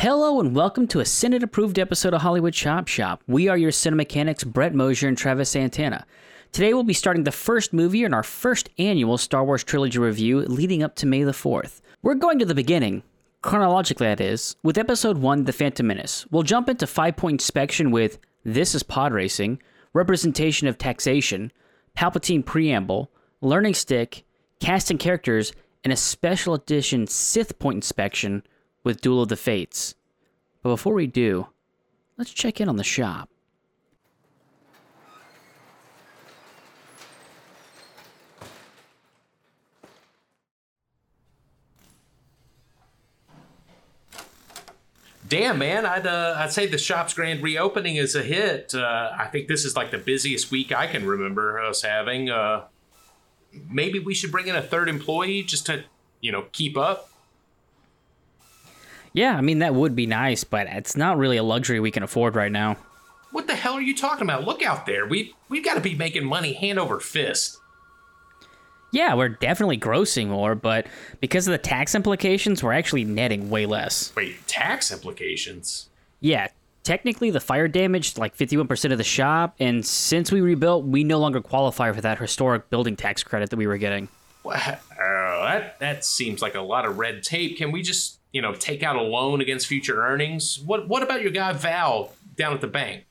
Hello and welcome to a Senate approved episode of Hollywood Chop Shop. We are your cinemechanics, Brett Mosier and Travis Santana. Today we'll be starting the first movie in our first annual Star Wars trilogy review leading up to May the 4th. We're going to the beginning, chronologically that is, with episode 1, The Phantom Menace. We'll jump into five point inspection with This is Pod Racing, Representation of Taxation, Palpatine Preamble, Learning Stick, Casting Characters, and a special edition Sith point inspection with Duel of the Fates. But before we do, let's check in on the shop. Damn, man! I'd uh, I'd say the shop's grand reopening is a hit. Uh, I think this is like the busiest week I can remember us having. Uh, maybe we should bring in a third employee just to, you know, keep up. Yeah, I mean, that would be nice, but it's not really a luxury we can afford right now. What the hell are you talking about? Look out there. We we've got to be making money hand over fist. Yeah, we're definitely grossing more, but because of the tax implications, we're actually netting way less. Wait, tax implications? Yeah, technically the fire damaged like 51% of the shop, and since we rebuilt, we no longer qualify for that historic building tax credit that we were getting. What? Oh, that that seems like a lot of red tape. Can we just, you know, take out a loan against future earnings? What what about your guy Val down at the bank?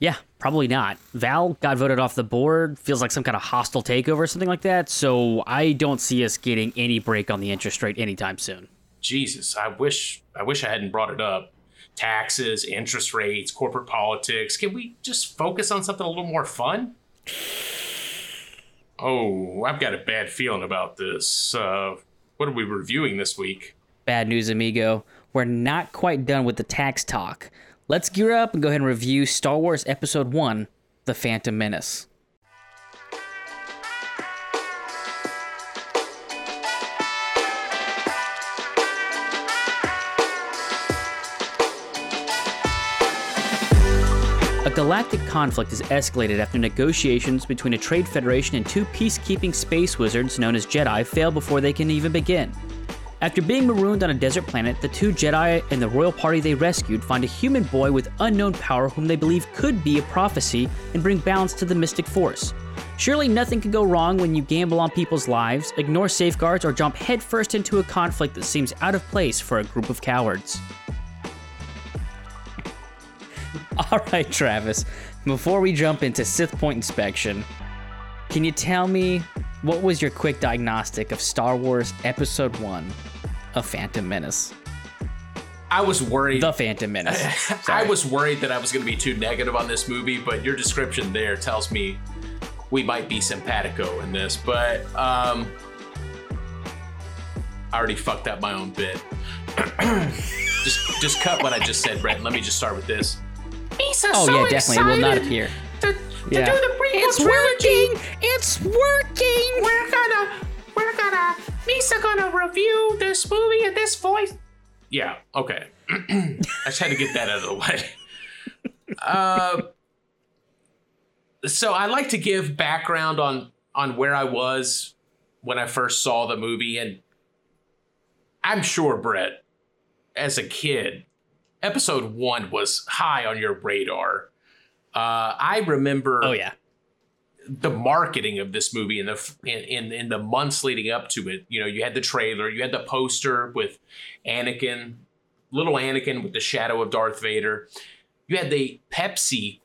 Yeah, probably not. Val got voted off the board, feels like some kind of hostile takeover or something like that, so I don't see us getting any break on the interest rate anytime soon. Jesus, I wish I wish I hadn't brought it up. Taxes, interest rates, corporate politics. Can we just focus on something a little more fun? Oh, I've got a bad feeling about this. Uh, what are we reviewing this week? Bad news, amigo. We're not quite done with the tax talk. Let's gear up and go ahead and review Star Wars Episode 1 The Phantom Menace. A galactic conflict is escalated after negotiations between a trade federation and two peacekeeping space wizards known as Jedi fail before they can even begin. After being marooned on a desert planet, the two Jedi and the royal party they rescued find a human boy with unknown power whom they believe could be a prophecy and bring balance to the mystic force. Surely nothing can go wrong when you gamble on people's lives, ignore safeguards, or jump headfirst into a conflict that seems out of place for a group of cowards. All right, Travis, before we jump into Sith Point inspection, can you tell me what was your quick diagnostic of Star Wars Episode 1 A Phantom Menace? I was worried. The Phantom Menace. I was worried that I was going to be too negative on this movie, but your description there tells me we might be simpatico in this. But um, I already fucked up my own bit. just, just cut what I just said, Brett. and Let me just start with this. Misa Oh, so yeah, definitely. It will not appear. To, to Yeah. do the It's trilogy. working! It's working! We're gonna, we're gonna, Misa gonna review this movie in this voice. Yeah, okay. I just had to get that out of the way. Uh, so I like to give background on on where I was when I first saw the movie, and I'm sure Brett, as a kid, episode one was high on your radar. Uh, I remember Oh, yeah. The marketing of this movie in the in, in the months leading up to it. You know, you had the trailer, you had the poster with Anakin, little Anakin with the shadow of Darth Vader. You had the Pepsi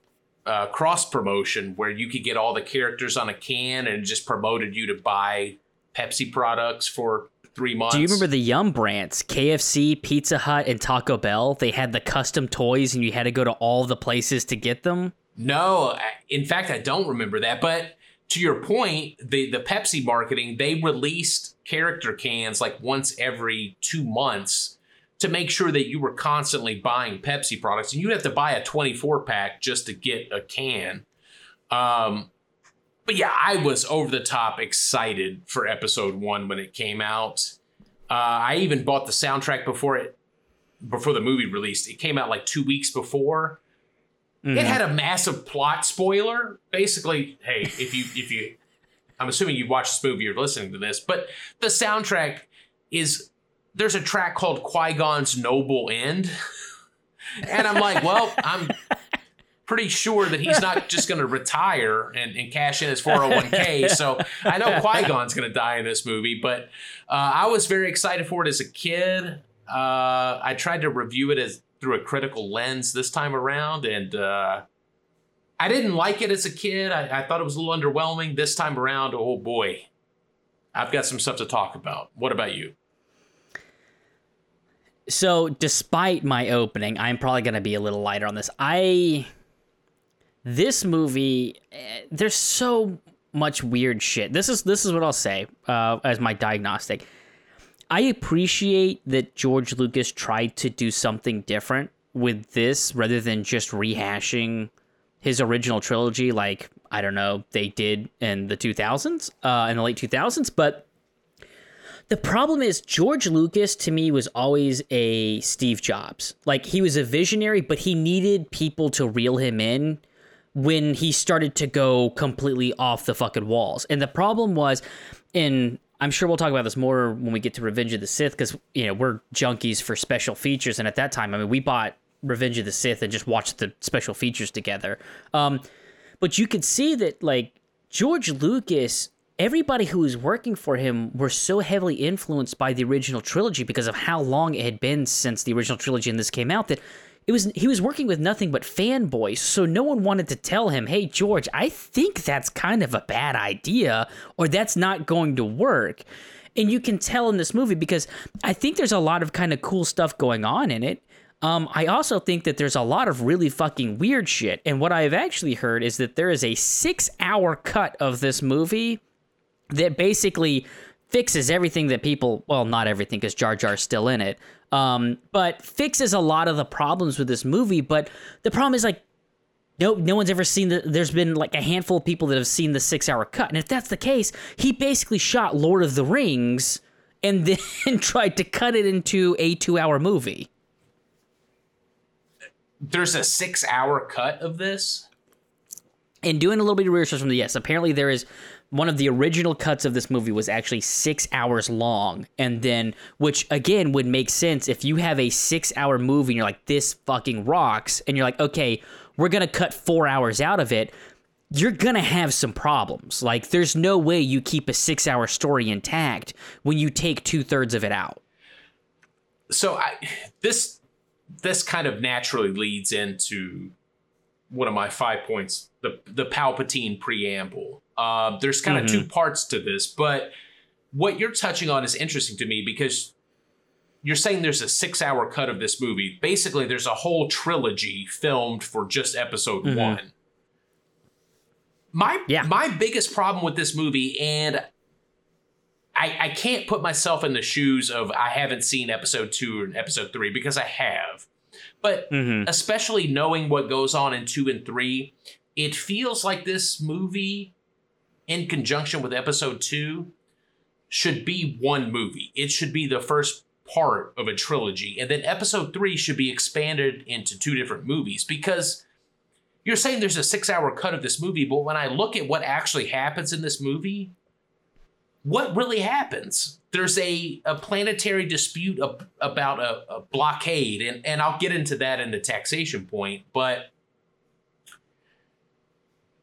uh, cross promotion where you could get all the characters on a can and just promoted you to buy Pepsi products for three months. Do you remember the Yum brands? KFC, Pizza Hut, and Taco Bell? They had the custom toys and you had to go to all the places to get them? No, in fact, I don't remember that. But to your point, the the Pepsi marketing they released character cans like once every two months to make sure that you were constantly buying Pepsi products, and you'd have to buy a twenty four pack just to get a can. Um, but yeah, I was over the top excited for episode one when it came out. Uh, I even bought the soundtrack before it before the movie released. It came out like two weeks before. It had a massive plot spoiler. Basically, hey, if you if you I'm assuming you watched this movie, you're listening to this, but the soundtrack is there's a track called Qui Gon's Noble End, And I'm like, well, I'm pretty sure that he's not just going to retire and, and, cash in his 401k. So I know Qui Gon's going to die in this movie, but uh, I was very excited for it as a kid. Uh, I tried to review it as through a critical lens this time around, and uh, I didn't like it as a kid. I, I thought it was a little underwhelming. This time around, oh boy, I've got some stuff to talk about. What about you? So, despite my opening, I'm probably going to be a little lighter on this. I this movie, eh, there's so much weird shit. This is this is what I'll say uh, as my diagnostic. I appreciate that George Lucas tried to do something different with this rather than just rehashing his original trilogy like I don't know they did in the 2000s uh, in the late 2000s but the problem is George Lucas to me was always a Steve Jobs. Like he was a visionary but he needed people to reel him in when he started to go completely off the fucking walls. And the problem was in I'm sure we'll talk about this more when we get to Revenge of the Sith because you know we're junkies for special features, and at that time, I mean, we bought Revenge of the Sith and just watched the special features together. Um, but you could see that like George Lucas, everybody who was working for him were so heavily influenced by the original trilogy because of how long it had been since the original trilogy and this came out that it was he was working with nothing but fanboys, so no one wanted to tell him, "Hey George, I think that's kind of a bad idea or that's not going to work." And you can tell in this movie because I think there's a lot of kind of cool stuff going on in it. Um, I also think that there's a lot of really fucking weird shit. And what I've actually heard is that there is a six hour cut of this movie that basically fixes everything that people, well, not everything because Jar Jar's still in it, um, but fixes a lot of the problems with this movie. But the problem is like, no, no one's ever seen the. There's been like a handful of people that have seen the six-hour cut, and if that's the case, he basically shot Lord of the Rings and then tried to cut it into a two-hour movie. There's a six-hour cut of this. And doing a little bit of research from the yes, apparently there is one of the original cuts of this movie was actually six hours long. And then, which again would make sense if you have a six hour movie and you're like, this fucking rocks. And you're like, okay, we're going to cut four hours out of it. You're going to have some problems. Like, there's no way you keep a six hour story intact when you take two thirds of it out. So, I, this, this kind of naturally leads into one of my five points the, the Palpatine preamble uh, there's kind of mm-hmm. two parts to this, but what you're touching on is interesting to me because you're saying there's a six hour cut of this movie. Basically, there's a whole trilogy filmed for just episode mm-hmm. one. My yeah. my biggest problem with this movie, and I, I can't put myself in the shoes of I haven't seen episode two and episode three because I have. But mm-hmm. especially knowing what goes on in two and three, it feels like this movie in conjunction with episode two should be one movie. It should be the first part of a trilogy. And then episode three should be expanded into two different movies because you're saying there's a six hour cut of this movie, but when I look at what actually happens in this movie, what really happens? There's a, a planetary dispute ab- about a, a blockade, and, and I'll get into that in the taxation point, but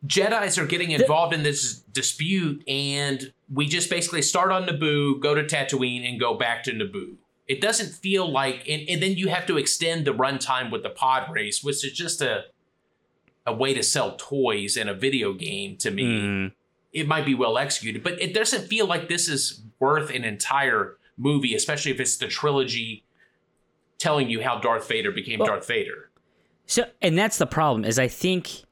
Jedi's are getting involved in this dispute, and we just basically start on Naboo, go to Tatooine, and go back to Naboo. It doesn't feel like, and, and then you have to extend the runtime with the pod race, which is just a a way to sell toys in a video game to me. Mm. It might be well executed, but it doesn't feel like this is worth an entire movie, especially if it's the trilogy telling you how Darth Vader became well, Darth Vader. So, and that's the problem is I think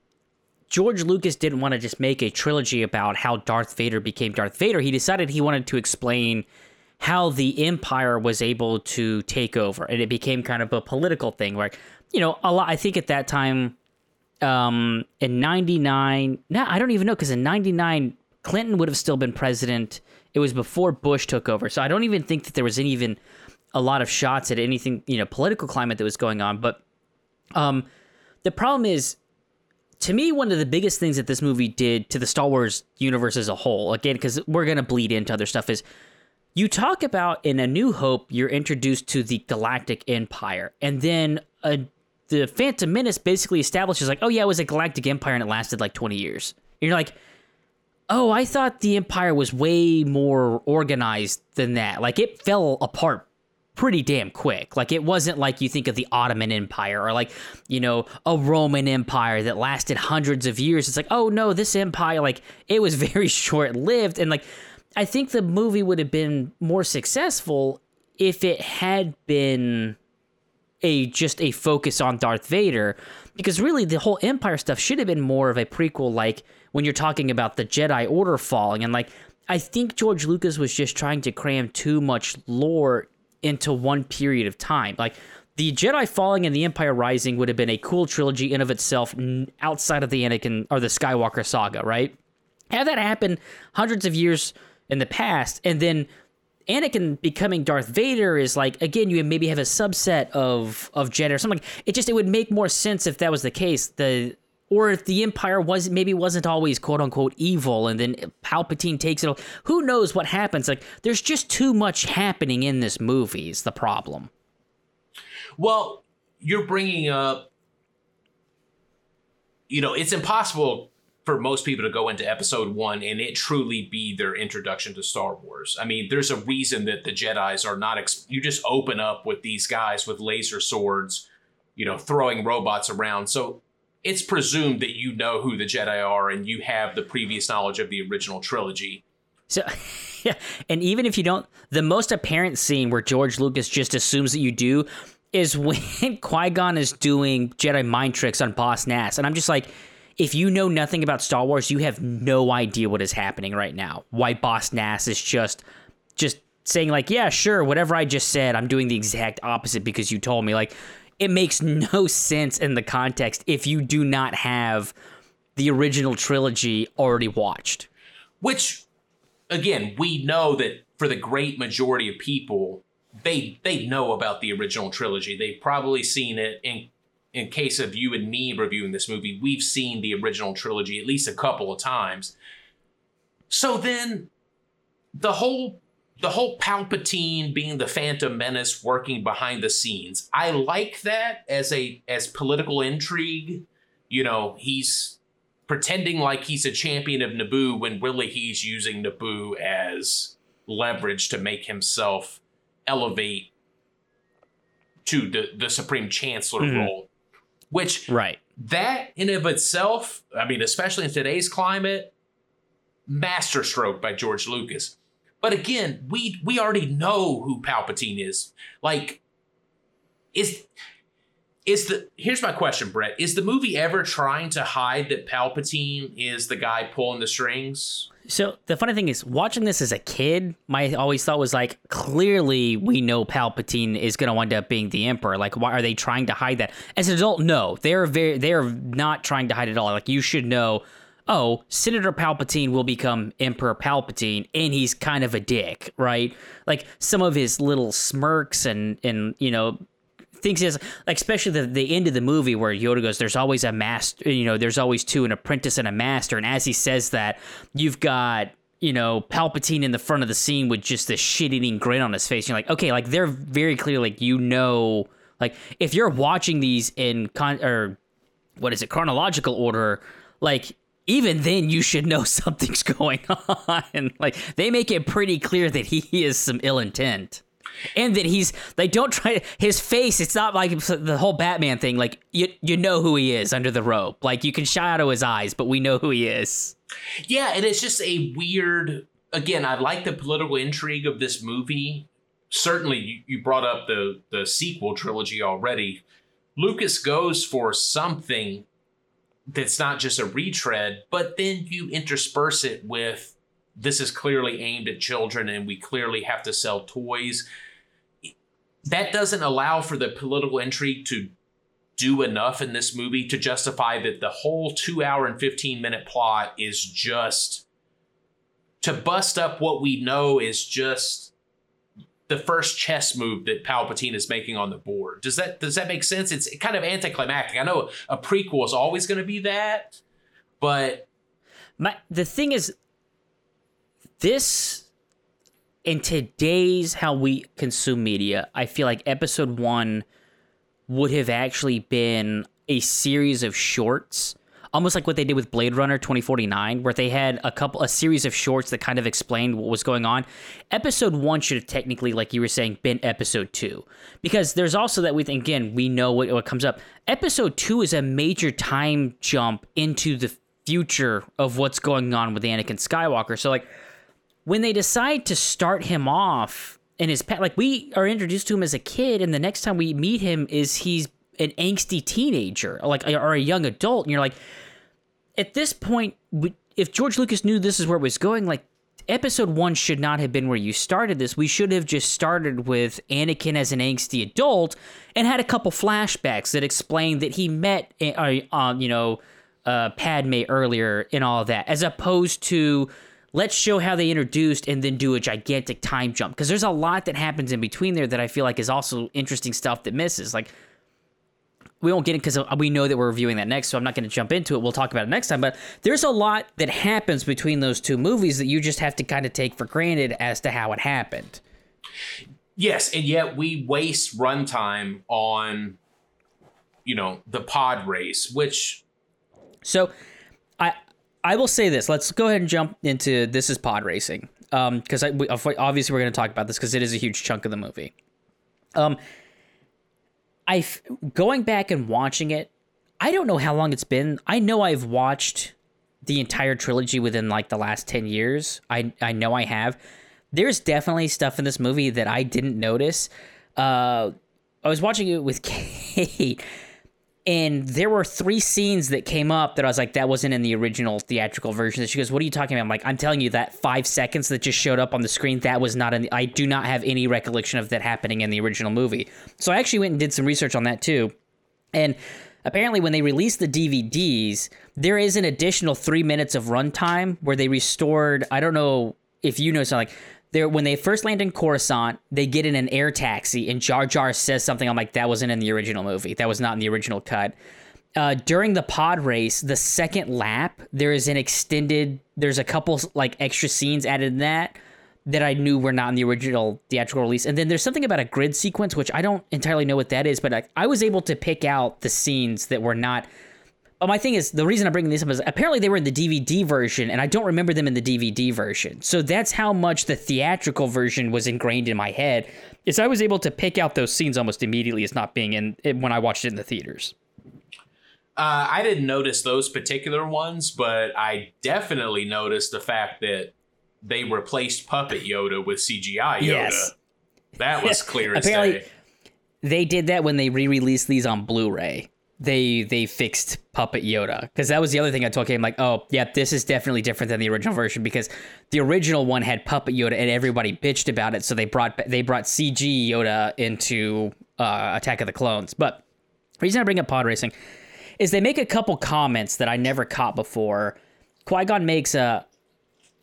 George Lucas didn't want to just make a trilogy about how Darth Vader became Darth Vader. He decided he wanted to explain how the Empire was able to take over, and it became kind of a political thing. Where, you know, a lot. I think at that time, um, in '99, no, I don't even know because in '99, Clinton would have still been president. It was before Bush took over, so I don't even think that there was any, even a lot of shots at anything, you know, political climate that was going on. But um, the problem is to me, one of the biggest things that this movie did to the Star Wars universe as a whole, again, because we're going to bleed into other stuff, is you talk about in A New Hope, you're introduced to the Galactic Empire, and then a the Phantom Menace basically establishes like, oh yeah, it was a galactic empire and it lasted like 20 years. And you're like, oh, I thought the empire was way more organized than that. Like it fell apart pretty damn quick. Like it wasn't like you think of the Ottoman Empire or like, you know, a Roman Empire that lasted hundreds of years. It's like, oh no, this empire, like it was very short lived. And like, I think the movie would have been more successful if it had been a just a focus on Darth Vader because really the whole Empire stuff should have been more of a prequel like when you're talking about the Jedi Order falling and like I think George Lucas was just trying to cram too much lore into one period of time. Like the Jedi falling and the Empire rising would have been a cool trilogy in of itself outside of the Anakin or the Skywalker saga, right? Have that happen hundreds of years in the past and then Anakin becoming Darth Vader is like again you maybe have a subset of of Jedi or something. It just it would make more sense if that was the case. The or if the Empire was maybe wasn't always quote unquote evil, and then Palpatine takes it. All. Who knows what happens? Like there's just too much happening in this movie. Is the problem? Well, you're bringing up. You know, it's impossible for most people to go into episode one and it truly be their introduction to Star Wars. I mean, there's a reason that the Jedi's are not, ex- you just open up with these guys with laser swords, you know, throwing robots around. So it's presumed that you know who the Jedi are and you have the previous knowledge of the original trilogy. So, yeah, and even if you don't, the most apparent scene where George Lucas just assumes that you do is when Qui Gon is doing Jedi mind tricks on Boss Nass, and I'm just like, if you know nothing about Star Wars, you have no idea what is happening right now. Why Boss Nass is just just saying like, yeah, sure, whatever I just said, I'm doing the exact opposite because you told me. Like, it makes no sense in the context if you do not have the original trilogy already watched. Which, again, we know that for the great majority of people, they they know about the original trilogy. They've probably seen it in in case of you and me reviewing this movie, we've seen the original trilogy at least a couple of times. So then the whole the whole Palpatine being the Phantom Menace working behind the scenes. I like that as a as political intrigue. You know, he's pretending like he's a champion of Naboo when really he's using Naboo as leverage to make himself elevate to the, the Supreme Chancellor mm-hmm. role. Which right that in of itself, I mean, especially in today's climate, masterstroke by George Lucas. But again, we we already know who Palpatine is. Like, is is the here's my question, Brett. Is the movie ever trying to hide that Palpatine is the guy pulling the strings? So the funny thing is, watching this as a kid, my always thought was like, clearly we know Palpatine is going to wind up being the Emperor. Like, why are they trying to hide that? As an adult, no, they're very, they're not trying to hide it at all. Like, you should know. Oh, Senator Palpatine will become Emperor Palpatine, and he's kind of a dick, right? Like some of his little smirks and and you know things is like especially the, the end of the movie where Yoda goes, "There's always a master, you know, there's always two, an apprentice and a master." And as he says that, you've got you know Palpatine in the front of the scene with just this shit-eating grin on his face. You're like, okay, like they're very clear, like you know, like if you're watching these in con or what is it chronological order, like even then you should know something's going on. And like they make it pretty clear that he is some ill intent. And that he's like don't try his face it's not like the whole batman thing. Like you you know who he is under the robe like you can shadow his eyes but we know who he is. Yeah and it's just a weird again i like the political intrigue of this movie. Certainly you, you brought up the the sequel trilogy already. Lucas goes for something that's not just a retread but then you intersperse it with this is clearly aimed at children and we clearly have to sell toys. That doesn't allow for the political intrigue to do enough in this movie to justify that the whole two hour and 15 minute plot is just to bust up what we know is just the first chess move that Palpatine is making on the board. Does that does that make sense? It's kind of anticlimactic. I know a prequel is always going to be that, but my the thing is this in today's how we consume media, I feel like episode one would have actually been a series of shorts almost like what they did with Blade Runner 2049, where they had a couple, a series of shorts that kind of explained what was going on. Episode one should have technically, like you were saying, been episode two, because there's also that with again we know what, what comes up. Episode two is a major time jump into the future of what's going on with Anakin Skywalker. So like when they decide to start him off in his past, like we are introduced to him as a kid, and the next time we meet him is he's an angsty teenager, like or a young adult, and you're like, at this point, if George Lucas knew this is where it was going, like episode one should not have been where you started this. We should have just started with Anakin as an angsty adult and had a couple flashbacks that explained that he met, uh, uh, you know, uh, Padme earlier and all that, as opposed to let's show how they introduced and then do a gigantic time jump. Because there's a lot that happens in between there that I feel like is also interesting stuff that misses. Like we won't get it because we know that we're reviewing that next, so I'm not going to jump into it. We'll talk about it next time. But there's a lot that happens between those two movies that you just have to kind of take for granted as to how it happened. Yes, and yet we waste runtime on, you know, the pod race, which. So, I I will say this. Let's go ahead and jump into this is pod racing, because um, obviously we're going to talk about this because it is a huge chunk of the movie. Um, I going back and watching it. I don't know how long it's been. I know I've watched the entire trilogy within like the last 10 years. I I know I have. There's definitely stuff in this movie that I didn't notice. Uh I was watching it with Kate and there were three scenes that came up that I was like, that wasn't in the original theatrical version. And she goes, What are you talking about? I'm like, I'm telling you that five seconds that just showed up on the screen, that was not in the, I do not have any recollection of that happening in the original movie. So I actually went and did some research on that too. And apparently when they released the DVDs, there is an additional three minutes of runtime where they restored, I don't know if you know something like when they first land in Coruscant, they get in an air taxi, and Jar Jar says something. I'm like, that wasn't in the original movie. That was not in the original cut. Uh, during the pod race, the second lap, there is an extended. There's a couple like extra scenes added in that that I knew were not in the original theatrical release. And then there's something about a grid sequence, which I don't entirely know what that is, but I, I was able to pick out the scenes that were not but my thing is, the reason I'm bringing these up is apparently they were in the DVD version, and I don't remember them in the DVD version. So that's how much the theatrical version was ingrained in my head. Is I was able to pick out those scenes almost immediately as not being in when I watched it in the theaters. Uh, I didn't notice those particular ones, but I definitely noticed the fact that they replaced Puppet Yoda with CGI Yoda. Yes. That was clear as Apparently, day. They did that when they re-released these on Blu-ray they they fixed Puppet Yoda. Because that was the other thing I told him like oh yeah this is definitely different than the original version because the original one had Puppet Yoda and everybody bitched about it so they brought they brought CG Yoda into uh, Attack of the Clones. But the reason I bring up pod racing is they make a couple comments that I never caught before. Qui Gon makes a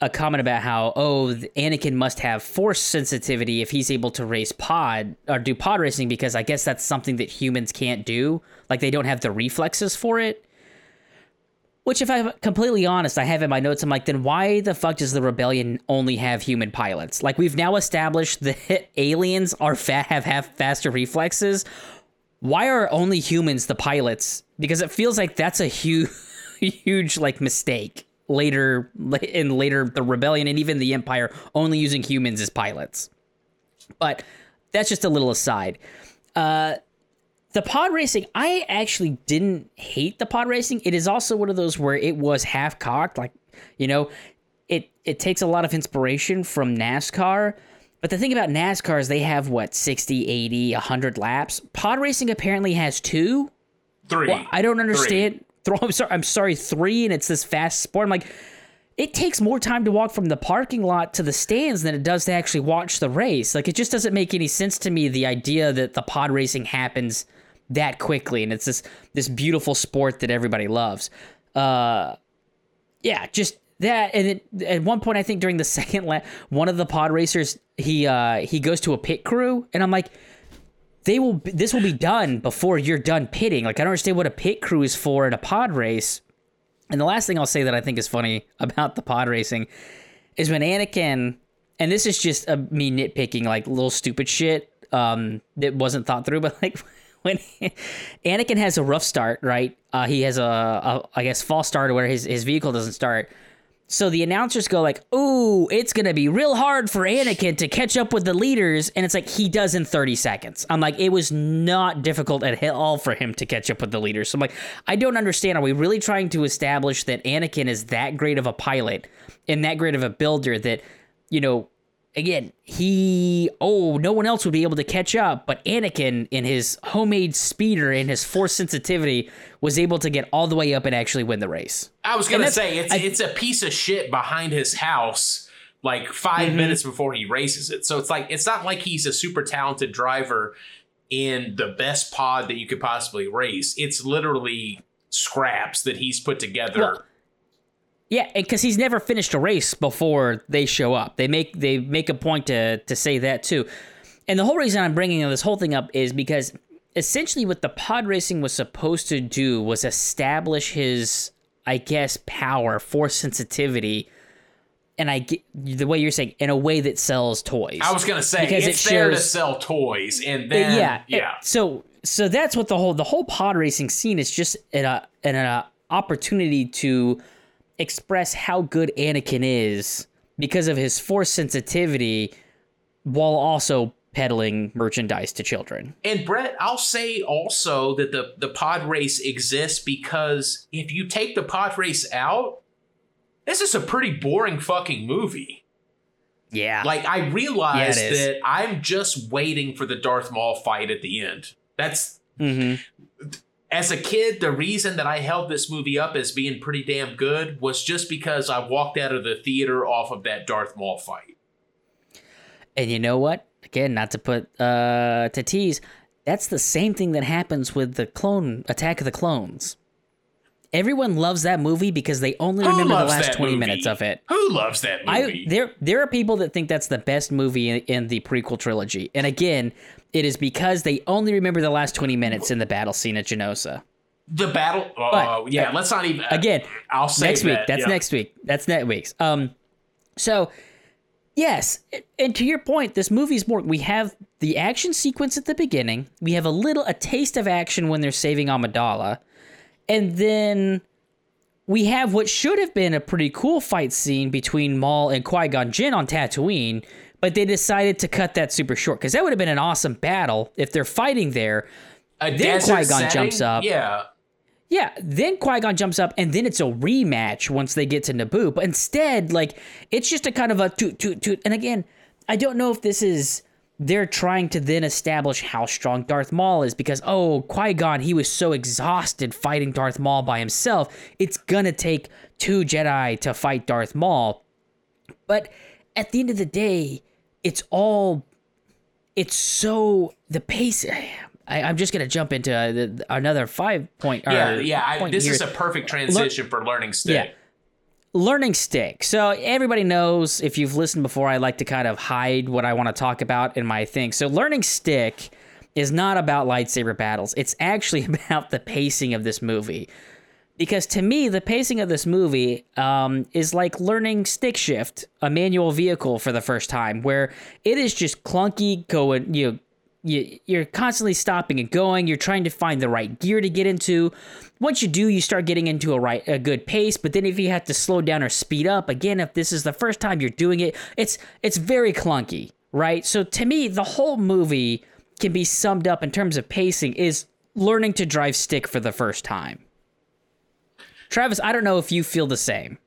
a comment about how oh Anakin must have force sensitivity if he's able to race pod or do pod racing because I guess that's something that humans can't do. Like they don't have the reflexes for it. Which if I'm completely honest I have in my notes I'm like then why the fuck does the rebellion only have human pilots? Like we've now established that aliens are fat have have faster reflexes. Why are only humans the pilots? Because it feels like that's a huge huge like mistake later in later the rebellion and even the empire only using humans as pilots. But that's just a little aside. Uh the pod racing i actually didn't hate the pod racing. It is also one of those where it was half cocked like you know it it takes a lot of inspiration from nascar. But the thing about nascar is they have what 60 80 100 laps? Pod racing apparently has two. Three. Well, i don't understand three throw. I'm sorry, I'm sorry, three, and it's this fast sport. I'm like, it takes more time to walk from the parking lot to the stands than it does to actually watch the race. Like, it just doesn't make any sense to me. The idea that the pod racing happens that quickly, and it's this this beautiful sport that everybody loves. Uh, yeah, just that. And it, at one point, I think during the second lap, one of the pod racers he uh he goes to a pit crew, and I'm like they will this will be done before you're done pitting. Like I don't understand what a pit crew is for in a pod race. And the last thing I'll say that I think is funny about the pod racing is when Anakin and this is just a, me nitpicking like little stupid shit um, that wasn't thought through, but like when Anakin has a rough start, right? Uh, he has a, a, I guess, false start where his, his vehicle doesn't start. So the announcers go like, "Ooh, it's gonna be real hard for Anakin to catch up with the leaders," and it's like he does in 30 seconds. I'm like, it was not difficult at all for him to catch up with the leaders. So I'm like, I don't understand. Are we really trying to establish that Anakin is that great of a pilot and that great of a builder that, you know, again, he oh, no one else would be able to catch up, but Anakin in his homemade speeder and his force sensitivity was able to get all the way up and actually win the race. I was gonna say it's I- it's a piece of shit behind his house, like 5 Mm-hmm. minutes before he races it. So it's like it's not like he's a super talented driver in the best pod that you could possibly race. It's literally scraps that he's put together. Well, Yeah, because he's never finished a race before they show up. They make they make a point to to say that too. And the whole reason I'm bringing this whole thing up is because essentially what the pod racing was supposed to do was establish his, I guess, power, force sensitivity, and I get the way you're saying in a way that sells toys. I was gonna say Because it it's there to sell toys, and then yeah, yeah, So so that's what the whole the whole pod racing scene is just an uh, an uh, opportunity to express how good Anakin is because of his force sensitivity, while also peddling merchandise to children. And Brett, I'll say also that the the pod race exists because if you take the pod race out, this is a pretty boring fucking movie. Yeah, Like I realized Yeah, that I'm just waiting for the Darth Maul fight at the end. That's hmm as a kid, the reason that I held this movie up as being pretty damn good was just because I walked out of the theater off of that Darth Maul fight. And you know what? Again, not to put uh to tease, that's the same thing that happens with the clone Attack of the Clones. Everyone loves that movie because they only Who remember the last 20 movie? minutes of it. Who loves that movie? I there there are people that think that's the best movie in, in the prequel trilogy. And again, it is because they only remember the last 20 minutes in the battle scene at Genosa. the battle. Oh But- uh, yeah, let's not even. Uh, again, I'll say next week. that, That's yeah. next week. That's next week's. Um, so yes, and to your point, this movie's more. We have the action sequence at the beginning. We have a little a taste of action when they're saving Amidala, and then we have what should have been a pretty cool fight scene between Maul and Qui Gon Jinn on Tatooine. But they decided to cut that super short because that would have been an awesome battle if they're fighting there. A Then desert Qui-Gon jumps up. Yeah, Yeah, then Qui Gon jumps up, and then it's a rematch once they get to Naboo. But instead, like, it's just a kind of a toot toot toot. And again, I don't know if this is they're trying to then establish how strong Darth Maul is because oh, Qui Gon he was so exhausted fighting Darth Maul by himself. It's gonna take two Jedi to fight Darth Maul. But at the end of the day, it's all it's so the pace. I, I'm just gonna jump into uh, the, another five point. yeah, yeah. I, this here. is a perfect transition for learning stick. Yeah. Learning stick. So everybody knows if you've listened before, I like to kind of hide what I want to talk about in my thing. So learning stick is not about lightsaber battles. It's actually about the pacing of this movie. Because to me, the pacing of this movie um, is like learning stick shift, a manual vehicle for the first time, where it is just clunky going. You you, you're constantly stopping and going. You're trying to find the right gear to get into. Once you do, you start getting into a right a good pace. But then if you have to slow down or speed up again, if this is the first time you're doing it, it's it's very clunky, right? So to me, the whole movie can be summed up in terms of pacing is learning to drive stick for the first time. Travis, I don't know if you feel the same.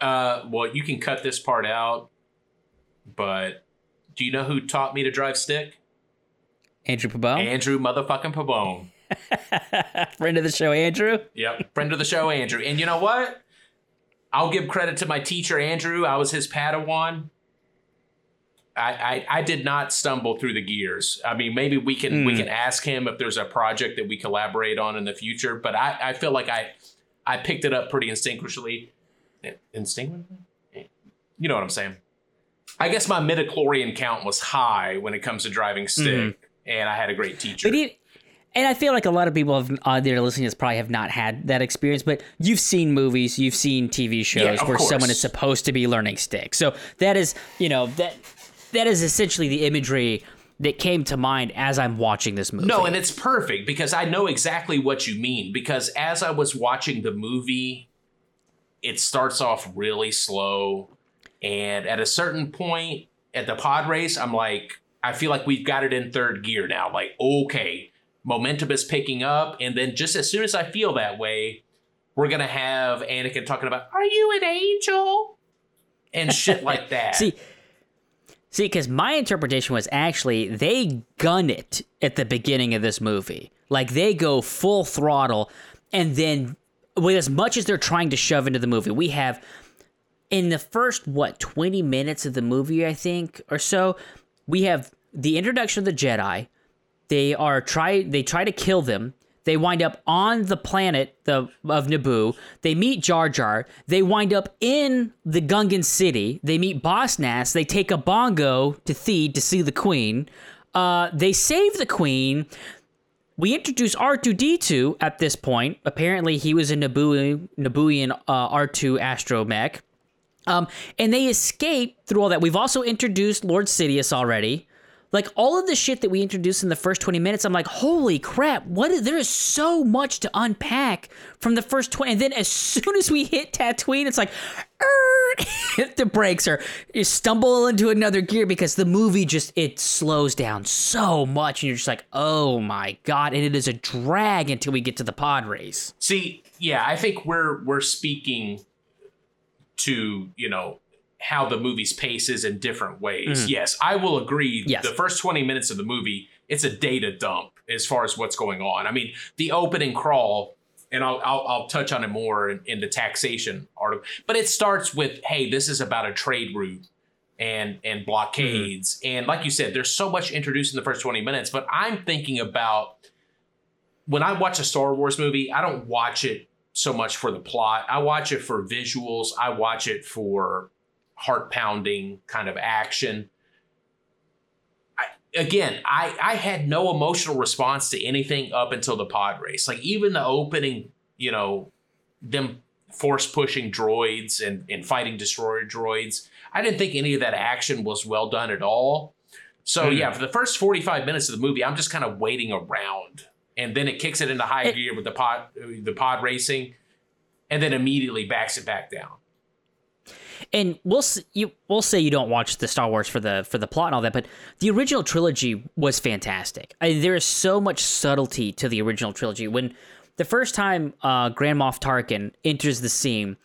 Uh, well, you can cut this part out, but do you know who taught me to drive stick? Andrew Pabon, Andrew motherfucking Pabone. friend of the show, Andrew. Yep, friend of the show, Andrew. And you know what? I'll give credit to my teacher, Andrew. I was his Padawan. I, I, I did not stumble through the gears. I mean, maybe we can we Hmm. can ask him if there's a project that we collaborate on in the future. But I, I feel like I I picked it up pretty instinctually. Instinctively? You know what I'm saying? I guess my midichlorian count was high when it comes to driving stick, and I had a great teacher. But and I feel like a lot of people have uh, that are listening to this probably have not had that experience. But you've seen movies, you've seen TV shows Yeah, where someone is supposed to be learning stick. So that is, you know, that that is essentially the imagery that came to mind as I'm watching this movie. No, and it's perfect because I know exactly what you mean. Because as I was watching the movie, it starts off really slow. And at a certain point at the pod race, I'm like, I feel like we've got it in third gear now. Like, okay, momentum is picking up. And then just as soon as I feel that way, we're going to have Anakin talking about, Are you an angel? And shit like that. See, See, because my interpretation was actually they gun it at the beginning of this movie. Like they go full throttle, and then with as much as they're trying to shove into the movie, we have in the first what 20 minutes of the movie, I think, or so, we have the introduction of the Jedi. They are try they try to kill them. They wind up on the planet the, of Naboo. They meet Jar Jar. They wind up in the Gungan city. They meet Boss Nass. They take a bongo to Theed to see the Queen. Uh, they save the Queen. We introduce R2D2 at this point. Apparently, he was a Naboo, Nabooian uh, R2 astromech. Um, and they escape through all that. We've also introduced Lord Sidious already. Like all of the shit that we introduced in the first 20 minutes, I'm like, holy crap, what is, there is so much to unpack from the first 20. And then as soon as we hit Tatooine, it's like, hit the brakes or you stumble into another gear because the movie just, it slows down so much. And you're just like, oh my God. And it is a drag until we get to the pod race. See, yeah, I think we're, we're speaking to, you know, how the movie's pace is in different ways. Mm. Yes, I will agree. Yes. The first 20 minutes of the movie, it's a data dump as far as what's going on. I mean, the opening crawl, and I'll, I'll, I'll touch on it more in, in the taxation article, but it starts with, hey, this is about a trade route and and blockades. Mm-hmm. And like you said, there's so much introduced in the first 20 minutes, but I'm thinking about when I watch a Star Wars movie, I don't watch it so much for the plot. I watch it for visuals. I watch it for heart pounding kind of action. I, again, I, I had no emotional response to anything up until the pod race. Like even the opening, you know, them force pushing droids and, and fighting destroyer droids. I didn't think any of that action was well done at all. So mm. yeah, for the first 45 minutes of the movie, I'm just kind of waiting around. And then it kicks it into high it, gear with the pod the pod racing and then immediately backs it back down and we'll you we'll say you don't watch the Star Wars for the for the plot and all that, but the original trilogy was fantastic. I, there is so much subtlety to the original trilogy. When the first time uh, Grand Moff Tarkin enters the scene,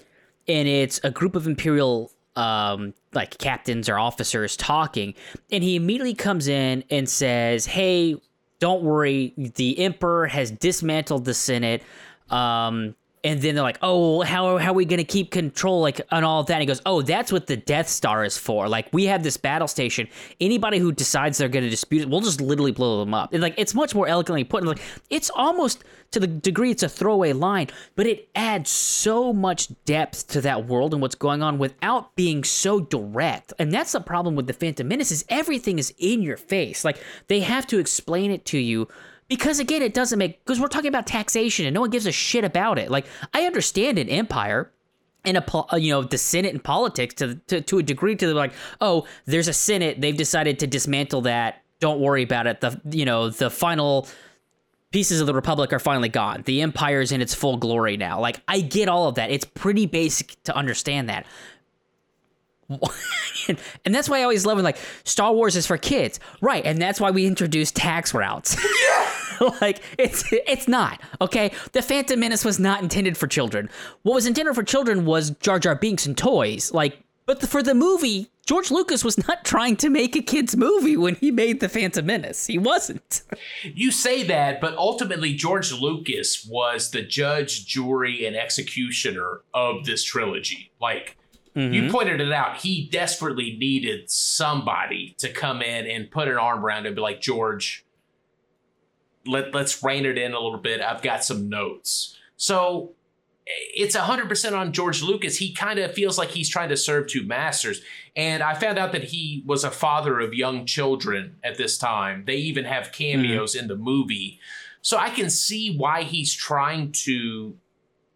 and it's a group of Imperial um, like captains or officers talking, and he immediately comes in and says, "Hey, don't worry, the Emperor has dismantled the Senate." Um, and then they're like, "Oh, how, how are we gonna keep control like on all of that?" And he goes, "Oh, that's what the Death Star is for. Like we have this battle station. Anybody who decides they're gonna dispute it, we'll just literally blow them up." And like it's much more elegantly put. And like it's almost to the degree it's a throwaway line, but it adds so much depth to that world and what's going on without being so direct. And that's the problem with the Phantom Menace is everything is in your face. Like they have to explain it to you because again, it doesn't make because we're talking about taxation and no one gives a shit about it. Like I understand an empire and a uh, you know the Senate and politics to, to to a degree to the like oh there's a Senate they've decided to dismantle that don't worry about it the you know the final pieces of the republic are finally gone the empire's in its full glory now like I get all of that it's pretty basic to understand that and that's why I always love it. Like Star Wars is for kids, right? And that's why we introduced tax routes. Yeah. like it's it's not okay. The Phantom Menace was not intended for children. What was intended for children was Jar Jar Binks and toys. Like, but the, for the movie, George Lucas was not trying to make a kids movie when he made the Phantom Menace. He wasn't. You say that, but ultimately George Lucas was the judge, jury, and executioner of this trilogy. Like Mm-hmm. You pointed it out. He desperately needed somebody to come in and put an arm around him and be like, George, let, let's rein it in a little bit. I've got some notes. So it's 100% on George Lucas. He kind of feels like he's trying to serve two masters. And I found out that he was a father of young children at this time. They even have cameos mm-hmm. in the movie. So I can see why he's trying to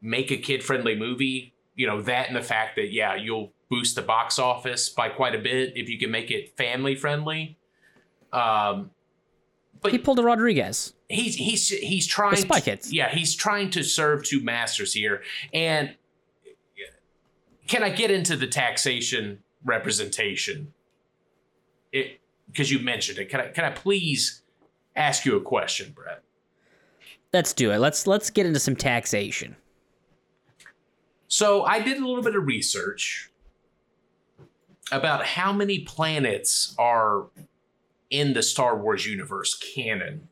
make a kid friendly movie you know that and the fact that yeah you'll boost the box office by quite a bit if you can make it family friendly Um, but He pulled a Rodriguez. he's he's he's trying Spy to, Kids. yeah he's trying to serve two masters here and can i get into the taxation representation it because you mentioned it can i can i please ask you a question brett Let's do it. Let's let's get into some taxation. so i did a little bit of research about how many planets are in the star wars universe canon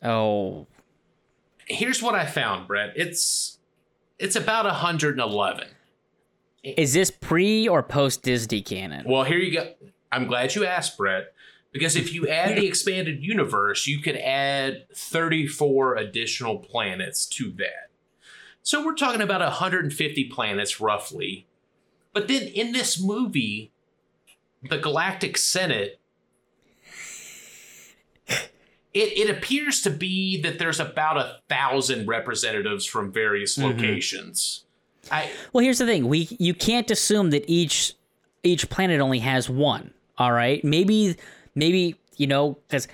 Oh, here's what i found brett it's it's about 111 is this pre or post Disney canon? Well, here you go. I'm glad you asked, Brett, because if you add the expanded universe, you could add 34 additional planets to that. So we're talking about 150 planets roughly. But then in this movie, the Galactic Senate, it, it appears to be that there's about a thousand representatives from various mm-hmm. locations. I Well, here's the thing: we you can't assume that each each planet only has one. All right, maybe maybe you know because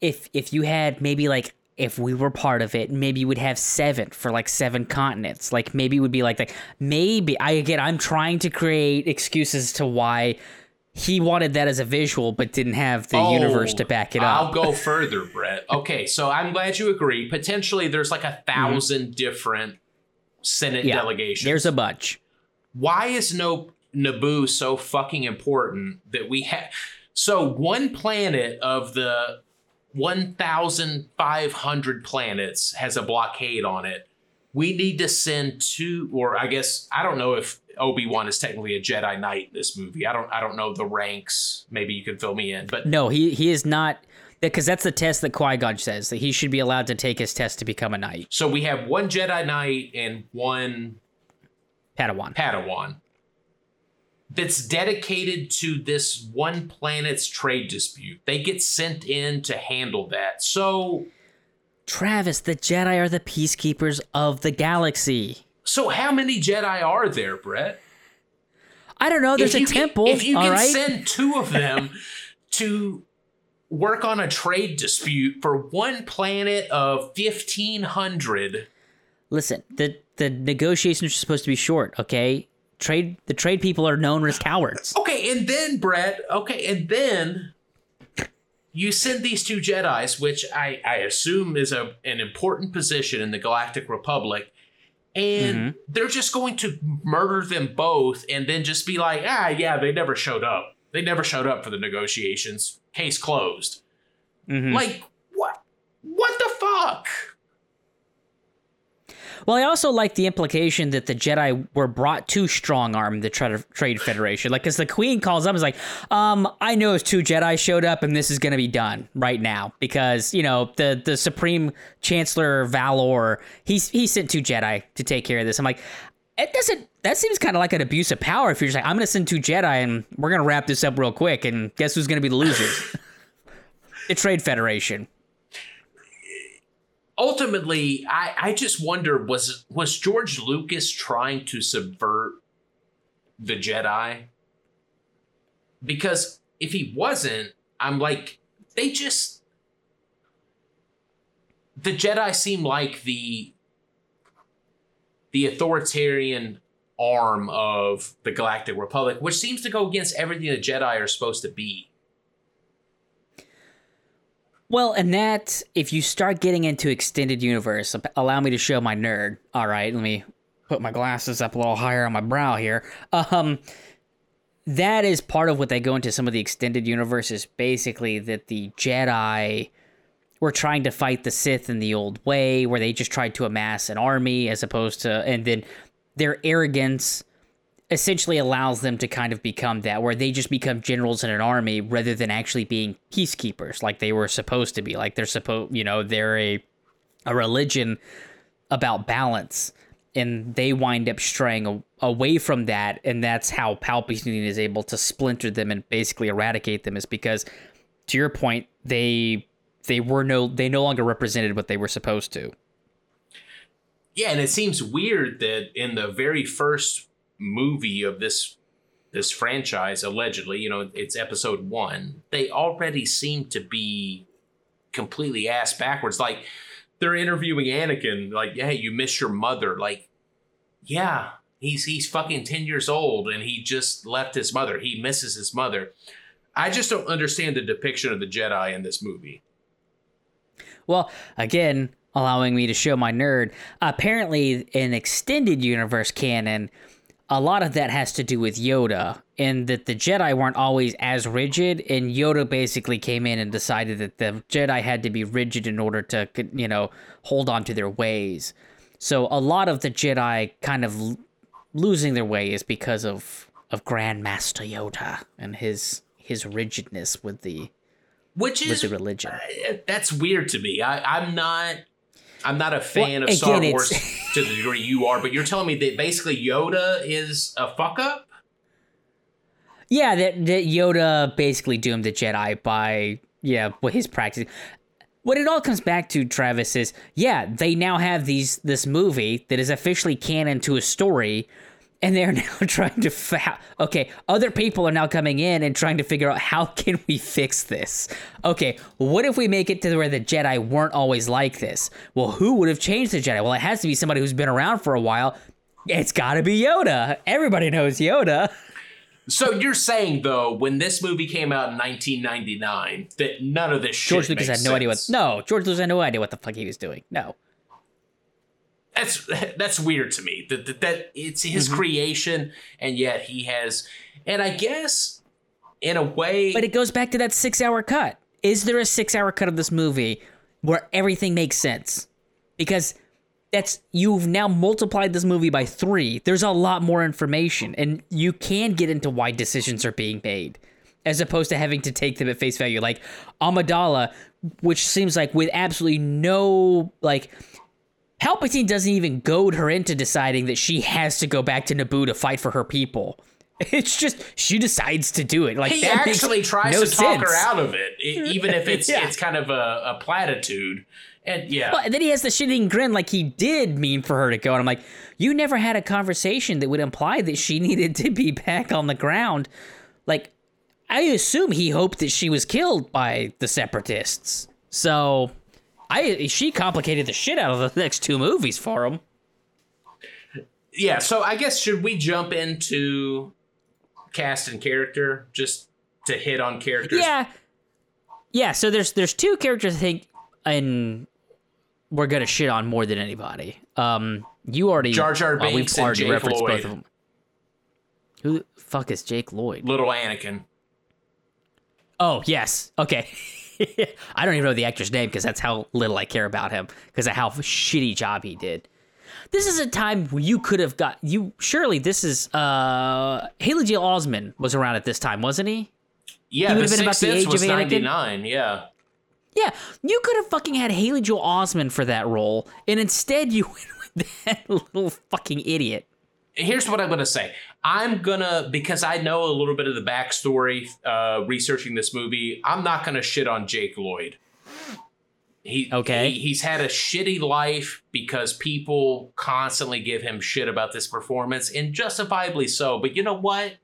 if if you had maybe like if we were part of it, maybe you would have seven for like seven continents. Like maybe it would be like like maybe I again I'm trying to create excuses to why he wanted that as a visual but didn't have the universe to back it up. I'll go further, Brett. Okay, so I'm glad you agree. Potentially, there's like a 1000 different Senate Mm-hmm. Yeah, delegations. There's a bunch. Why is no Naboo so fucking important that we have? So one planet of the 1,500 planets has a blockade on it. We need to send two, or I guess I don't know if Obi Wan is technically a Jedi Knight in this movie. I don't. I don't know the ranks. Maybe you can fill me in. But No, he he is not because that's the test that Qui Gon says that he should be allowed to take his test to become a knight. So we have one Jedi Knight and one Padawan. Padawan that's dedicated to this one planet's trade dispute. They get sent in to handle that. So Travis, the Jedi are the peacekeepers of the galaxy. So how many Jedi are there, Brett? I don't know. There's a can- temple. if you can right. send two of them to work on a trade dispute for one planet of 1500 Listen, the the negotiations are supposed to be short. Okay, trade the trade people are known as cowards. Okay, and then Brett. Okay, and then you send these two Jedi's, which I I assume is a an important position in the Galactic Republic, and Mm-hmm. they're just going to murder them both, and then just be like, ah, yeah, they never showed up. They never showed up for the negotiations. Case closed. Mhm. Like what? What the fuck? Well, I also like the implication that the Jedi were brought to Strong Arm, the tra- Trade Federation. Like, as the Queen calls up, is like, um, I know two Jedi showed up, and this is going to be done right now because you know the the Supreme Chancellor Valor, he's he sent two Jedi to take care of this. I'm like, it doesn't. That seems kind of like an abuse of power. If you're just like, I'm going to send two Jedi, and we're going to wrap this up real quick, and guess who's going to be the losers? the Trade Federation. Ultimately I, I just wonder was was george lucas trying to subvert the jedi? Because if he wasn't i'm like they just the jedi seem like the the authoritarian arm of the galactic republic which seems to go against everything the jedi are supposed to be Well, and that if you start getting into extended universe, allow me to show my nerd. All right, let me put my glasses up a little higher on my brow here. Um that is part of what they go into some of the extended universes basically that the Jedi were trying to fight the Sith in the old way where they just tried to amass an army as opposed to and then their arrogance essentially allows them to kind of become that where they just become generals in an army rather than actually being peacekeepers like they were supposed to be. Like they're supposed you know they're a a religion about balance and they wind up straying a- away from that and that's how Palpatine is able to splinter them and basically eradicate them is because to your point they they were no they no longer represented what they were supposed to. Yeah, and it seems weird that in the very first movie of this this franchise allegedly, you know, it's episode 1, they already seem to be completely ass backwards like they're interviewing Anakin like, "Hey, you miss your mother." Like, yeah, he's he's fucking 10 years old and he just left his mother. He misses his mother. I just don't understand the depiction of the Jedi in this movie. Well, again, allowing me to show my nerd. Apparently, in extended universe canon, a lot of that has to do with Yoda, and that the Jedi weren't always as rigid, and Yoda basically came in and decided that the Jedi had to be rigid in order to, you know, hold on to their ways. So a lot of the Jedi kind of l- losing their way is because of of Grandmaster Yoda and his his rigidness with the which with is the religion. uh, that's weird to me. I, I'm not. I'm not a fan Well, of Star again, Wars to the degree you are, but you're telling me that basically Yoda is a fuck up. Yeah, that, that Yoda basically doomed the Jedi by yeah, what his practice. What it all comes back to, Travis, is yeah, they now have these this movie that is officially canon to a story, and they're now trying to fa- okay, other people are now coming in and trying to figure out how can we fix this. Okay, what if we make it to where the Jedi weren't always like this? Well, who would have changed the Jedi? Well, it has to be somebody who's been around for a while. It's got to be Yoda. Everybody knows Yoda. So you're saying though, when this movie came out in 1999, that none of this shit George Lucas had no idea what. sense? No, George Lucas had no idea what the fuck he was doing. No. That's that's weird to me. That that, that it's his Mm-hmm. creation, and yet he has, and I guess in a way, But it goes back to that six hour cut. Is there a six hour cut of this movie where everything makes sense? Because that's you've now multiplied this movie by three. There's a lot more information, and you can get into why decisions are being made. As opposed to having to take them at face value, like Amidala, which seems like with absolutely no like Palpatine doesn't even goad her into deciding that she has to go back to Naboo to fight for her people. It's just she decides to do it. Like he that actually tries no to talk her out of it, even if it's Yeah. it's kind of a, a platitude. And yeah, Well, and then he has the shitting grin like he did mean for her to go. And I'm like, you never had a conversation that would imply that she needed to be back on the ground. Like, I assume he hoped that she was killed by the separatists. So, I she complicated the shit out of the next two movies for him. yeah. So I guess should we jump into cast and character just to hit on characters? Yeah, yeah. So there's there's two characters I think, and we're gonna shit on more than anybody. Um, you already Jar Jar well, we've Binks and already Jake referenced Lloyd. both of them. Who the fuck is Jake Lloyd? little Anakin. Oh yes, okay. I don't even know the actor's name because that's how little I care about him because of how shitty job he did. This is a time where you could have got you. Surely this is uh Haley Joel Osment was around at this time, wasn't he? Yeah, He the been about the age was of 99. Yeah. Yeah, you could have fucking had Haley Joel Osment for that role, and instead you went with that little fucking idiot. Here's what I'm gonna say. I'm gonna because I know a little bit of the backstory uh, researching this movie. I'm not gonna shit on Jake Lloyd. He Okay. he- he's had a shitty life because people constantly give him shit about this performance, and justifiably so. But you know what?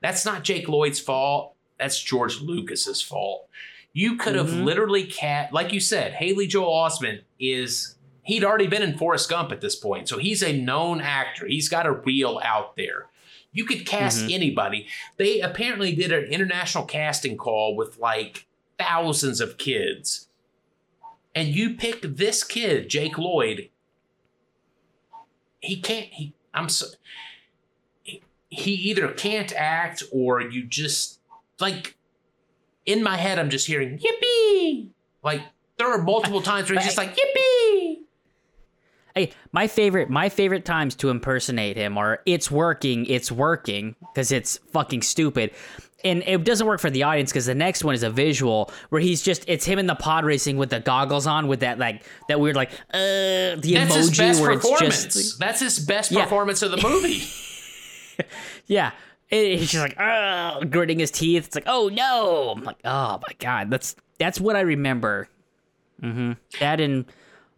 That's not Jake Lloyd's fault. That's George Lucas's fault. You could have Mhm. literally cat like you said. Haley Joel Osment is he'd already been in Forrest Gump at this point, so he's a known actor. He's got a reel out there. You could cast Mhm. anybody. They apparently did an international casting call with like thousands of kids. And you pick this kid, Jake Lloyd. He can't he I'm so he, he either can't act or you just like in my head I'm just hearing yippee. Like there are multiple times where he's just like yippee. Hey, my favorite my favorite times to impersonate him are it's working, it's working because it's fucking stupid. And it doesn't work for the audience because the next one is a visual where he's just it's him in the pod racing with the goggles on with that like that weird like uh the That's his emoji best where performance. it's just That's his best Yeah. performance of the movie. yeah. It- he's just like uh gritting his teeth. It's like, oh no. I'm like, oh my god. That's that's what I remember. Mm-hmm. That and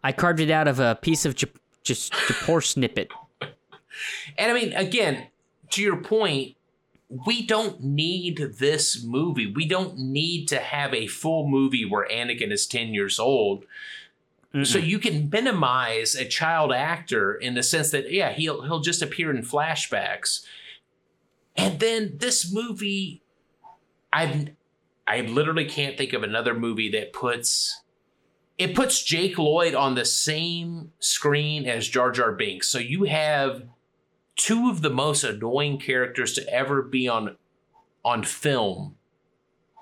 I carved it out of a piece of Jap- just Japor snippet. And I mean, again, to your point, we don't need this movie. We don't need to have a full movie where Anakin is 10 years old. Mm-mm. So you can minimize a child actor in the sense that yeah, he'll he'll just appear in flashbacks. And then this movie I've I literally can't think of another movie that puts it puts Jake Lloyd on the same screen as Jar Jar Binks. So you have two of the most annoying characters to ever be on on film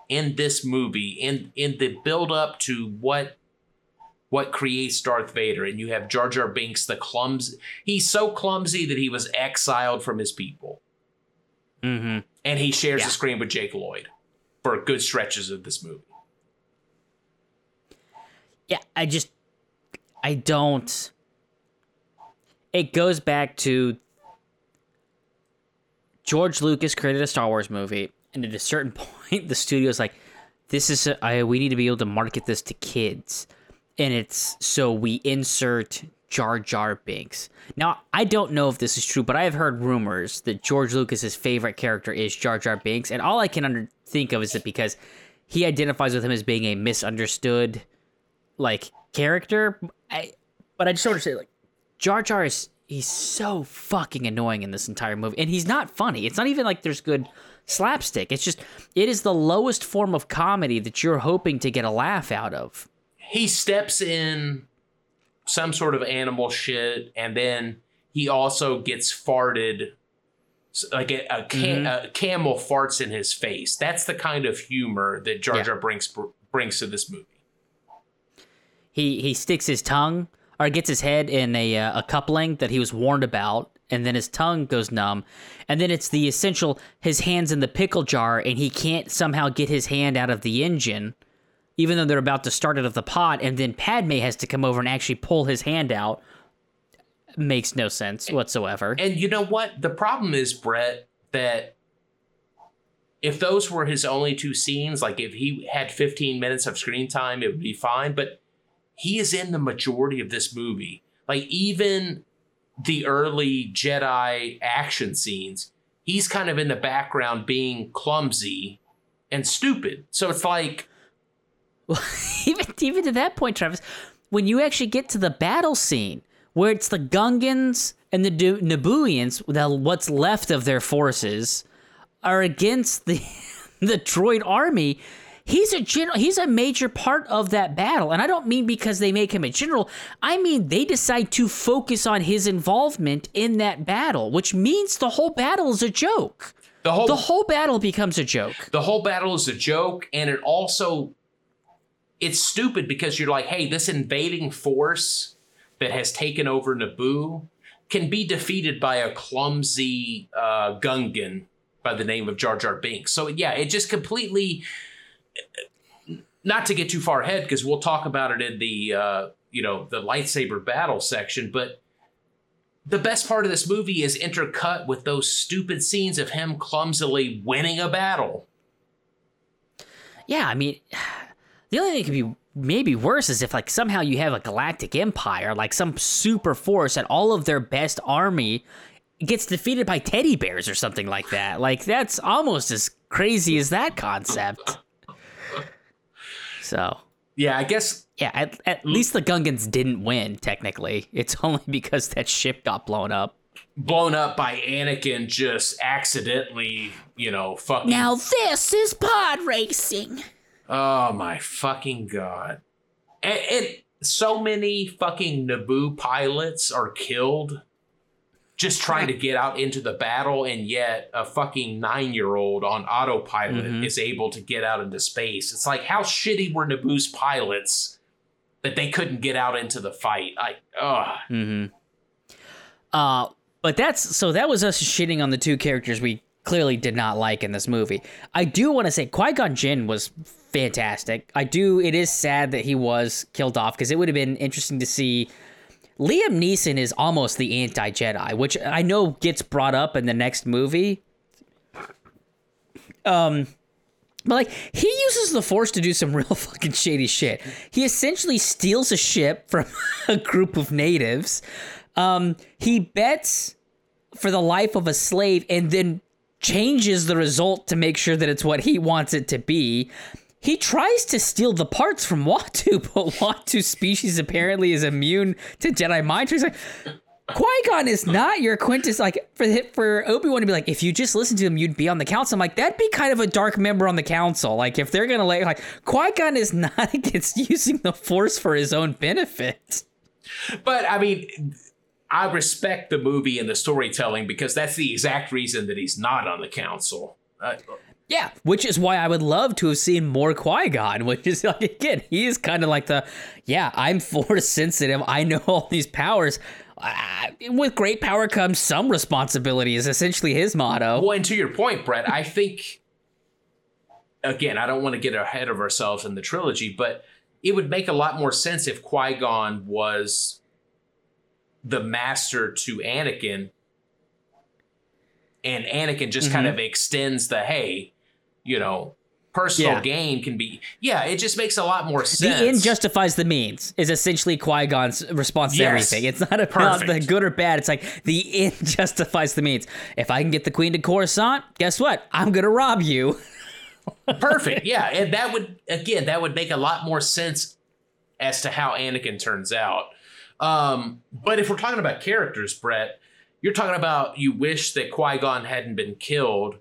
in this movie in in the build up to what what creates Darth Vader and you have Jar Jar Binks the clumsy he's so clumsy that he was exiled from his people mm-hmm. and he shares yeah. the screen with Jake Lloyd for good stretches of this movie yeah I just I don't it goes back to George Lucas created a Star Wars movie, and at a certain point, the studio's like, "This is a, I, we need to be able to market this to kids," and it's so we insert Jar Jar Binks. Now, I don't know if this is true, but I have heard rumors that George Lucas's favorite character is Jar Jar Binks, and all I can under, think of is that because he identifies with him as being a misunderstood, like character. I, but I just want to say, like, Jar Jar is he's so fucking annoying in this entire movie and he's not funny it's not even like there's good slapstick it's just it is the lowest form of comedy that you're hoping to get a laugh out of he steps in some sort of animal shit and then he also gets farted like a, a, cam- mm-hmm. a camel farts in his face that's the kind of humor that jar jar yeah. brings brings to this movie he he sticks his tongue or gets his head in a uh, a coupling that he was warned about, and then his tongue goes numb, and then it's the essential his hands in the pickle jar, and he can't somehow get his hand out of the engine, even though they're about to start it of the pot, and then Padme has to come over and actually pull his hand out. Makes no sense whatsoever. And you know what? The problem is, Brett, that if those were his only two scenes, like if he had 15 minutes of screen time, it would be fine. But he is in the majority of this movie. Like even the early Jedi action scenes, he's kind of in the background being clumsy and stupid. So it's like well, even even to that point, Travis, when you actually get to the battle scene where it's the Gungans and the Nabooians, what's left of their forces, are against the the droid army He's a general. He's a major part of that battle, and I don't mean because they make him a general. I mean they decide to focus on his involvement in that battle, which means the whole battle is a joke. The whole the whole battle becomes a joke. The whole battle is a joke, and it also it's stupid because you're like, hey, this invading force that has taken over Naboo can be defeated by a clumsy uh, Gungan by the name of Jar Jar Binks. So yeah, it just completely not to get too far ahead because we'll talk about it in the uh, you know the lightsaber battle section, but the best part of this movie is intercut with those stupid scenes of him clumsily winning a battle. Yeah, I mean, the only thing that could be maybe worse is if like somehow you have a galactic empire, like some super force, and all of their best army gets defeated by teddy bears or something like that. Like that's almost as crazy as that concept. So yeah, I guess yeah. At, at mm. least the Gungans didn't win. Technically, it's only because that ship got blown up. Blown up by Anakin just accidentally, you know, fucking. Now this is pod racing. Oh my fucking god! And, and so many fucking Naboo pilots are killed just trying to get out into the battle, and yet a fucking nine year old on autopilot mm-hmm. is able to get out into space. It's like, how shitty were Naboo's pilots that they couldn't get out into the fight? I, ugh. Mm-hmm. Uh, but that's so that was us shitting on the two characters we clearly did not like in this movie. I do want to say Qui Gon Jinn was fantastic. I do. It is sad that he was killed off because it would have been interesting to see Liam Neeson is almost the anti Jedi, which I know gets brought up in the next movie. Um, but like he uses the Force to do some real fucking shady shit. He essentially steals a ship from a group of natives. Um, he bets for the life of a slave and then changes the result to make sure that it's what he wants it to be. He tries to steal the parts from Watto, but Watto's species apparently is immune to Jedi mind tricks. Like, Qui Gon is not your quintess. Like for for Obi Wan to be like, if you just listen to him, you'd be on the council. I'm like, that'd be kind of a dark member on the council. Like if they're gonna like, like Qui Gon is not against using the Force for his own benefit. But I mean, I respect the movie and the storytelling because that's the exact reason that he's not on the council. Uh, Yeah, which is why I would love to have seen more Qui Gon. Which is like again, he is kind of like the, yeah, I'm force sensitive. I know all these powers. Uh, with great power comes some responsibility. Is essentially his motto. well, and to your point, Brett, I think again, I don't want to get ahead of ourselves in the trilogy, but it would make a lot more sense if Qui Gon was the master to Anakin, and Anakin just kind of extends the hey, you know, personal Yeah. gain can be yeah. It just makes a lot more sense. The end justifies the means is essentially Qui Gon's response to Yes. everything. It's not about the Perfect. good or bad. It's like the end justifies the means. If I can get the Queen to Coruscant, guess what? I'm gonna rob you. Perfect. Yeah, and that would again that would make a lot more sense as to how Anakin turns out. Um, but if we're talking about characters, Brett, you're talking about you wish that Qui Gon hadn't been killed.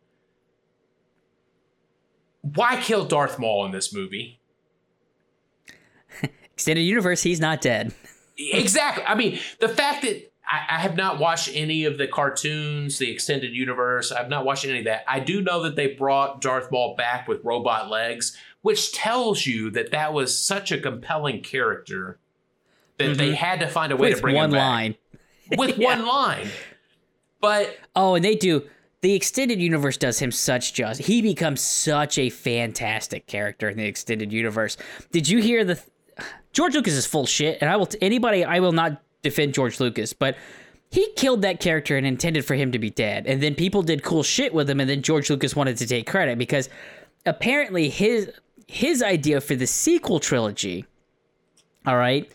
Why kill Darth Maul in this movie? Extended universe, he's not dead. Exactly. I mean, the fact that I, I have not watched any of the cartoons, the extended universe. I've not watched any of that. I do know that they brought Darth Maul back with robot legs, which tells you that that was such a compelling character that they mm-hmm. had to find a way to bring one him back With one line. with one line. But Oh, and they do. The extended universe does him such justice. He becomes such a fantastic character in the extended universe. Did you hear the? George Lucas is full shit, and I will. Anybody, I will not defend George Lucas, but he killed that character and intended for him to be dead. And then people did cool shit with him, and then George Lucas wanted to take credit because apparently his his idea for the sequel trilogy, all right,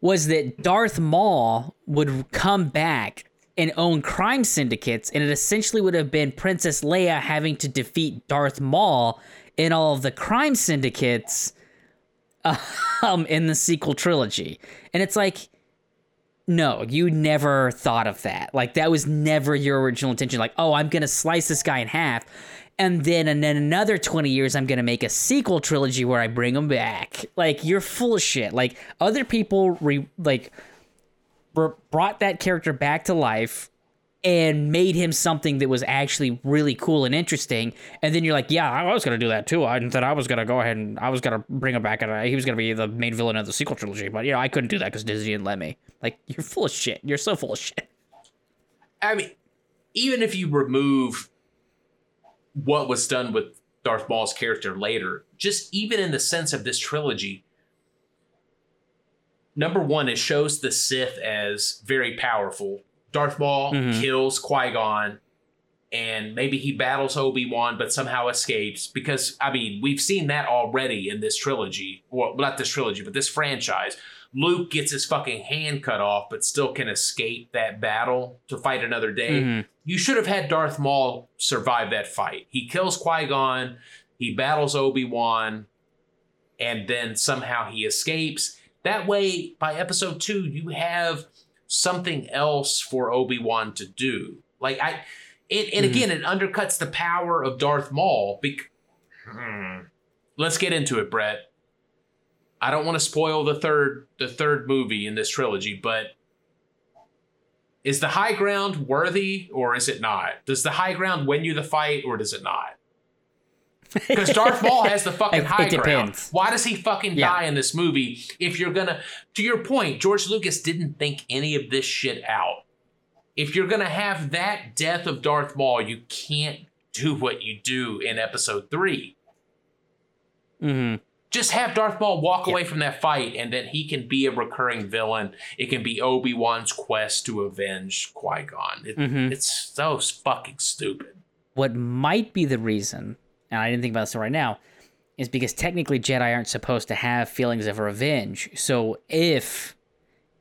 was that Darth Maul would come back and own crime syndicates, and it essentially would have been Princess Leia having to defeat Darth Maul in all of the crime syndicates um, in the sequel trilogy. And it's like, no, you never thought of that. Like that was never your original intention. Like, oh, I'm gonna slice this guy in half, and then and then another twenty years, I'm gonna make a sequel trilogy where I bring him back. Like you're full of shit. Like other people re- like brought that character back to life and made him something that was actually really cool and interesting. And then you're like, yeah, I was gonna do that too. I thought I was gonna go ahead and I was gonna bring him back, and he was gonna be the main villain of the sequel trilogy. But you know, I couldn't do that because Disney didn't let me. Like, you're full of shit. You're so full of shit. I mean, even if you remove what was done with Darth Maul's character later, just even in the sense of this trilogy, number one, it shows the Sith as very powerful. Darth Maul Mhm. kills Qui Gon, and maybe he battles Obi Wan, but somehow escapes. Because I mean, we've seen that already in this trilogy. Well, not this trilogy, but this franchise. Luke gets his fucking hand cut off, but still can escape that battle to fight another day. Mhm. You should have had Darth Maul survive that fight. He kills Qui Gon, he battles Obi Wan, and then somehow he escapes. That way, by episode two, you have something else for Obi Wan to do. Like I, it, and Mhm. again, it undercuts the power of Darth Maul. Bec- Hmm. Let's get into it, Brett. I don't want to spoil the third the third movie in this trilogy, but is the high ground worthy or is it not? Does the high ground win you the fight or does it not? Because Darth Maul has the fucking It- high it ground. Why does he fucking Yeah. die in this movie? If you're gonna, to your point, George Lucas didn't think any of this shit out. If you're gonna have that death of Darth Maul, you can't do what you do in Episode Three. hmm Just have Darth Maul walk Yeah. away from that fight, and then he can be a recurring villain. It can be Obi Wan's quest to avenge Qui Gon. It, Mhm. It's so fucking stupid. What might be the reason, and I didn't think about this right now, is because technically Jedi aren't supposed to have feelings of revenge. So if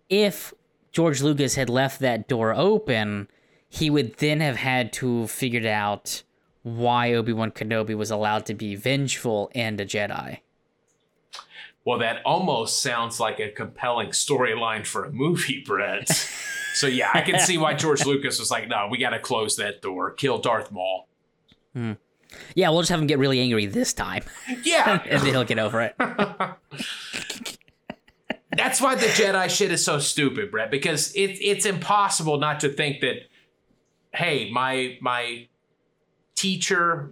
if George Lucas had left that door open, he would then have had to have figured out why Obi Wan Kenobi was allowed to be vengeful and a Jedi. Well, that almost sounds like a compelling storyline for a movie, Brett. so yeah, I can see why George Lucas was like, "No, we got to close that door. Kill Darth Maul." Hmm. Yeah, we'll just have him get really angry this time, Yeah, and then he'll get over it. that's why the Jedi shit is so stupid, Brett. Because it, it's impossible not to think that, hey, my my teacher,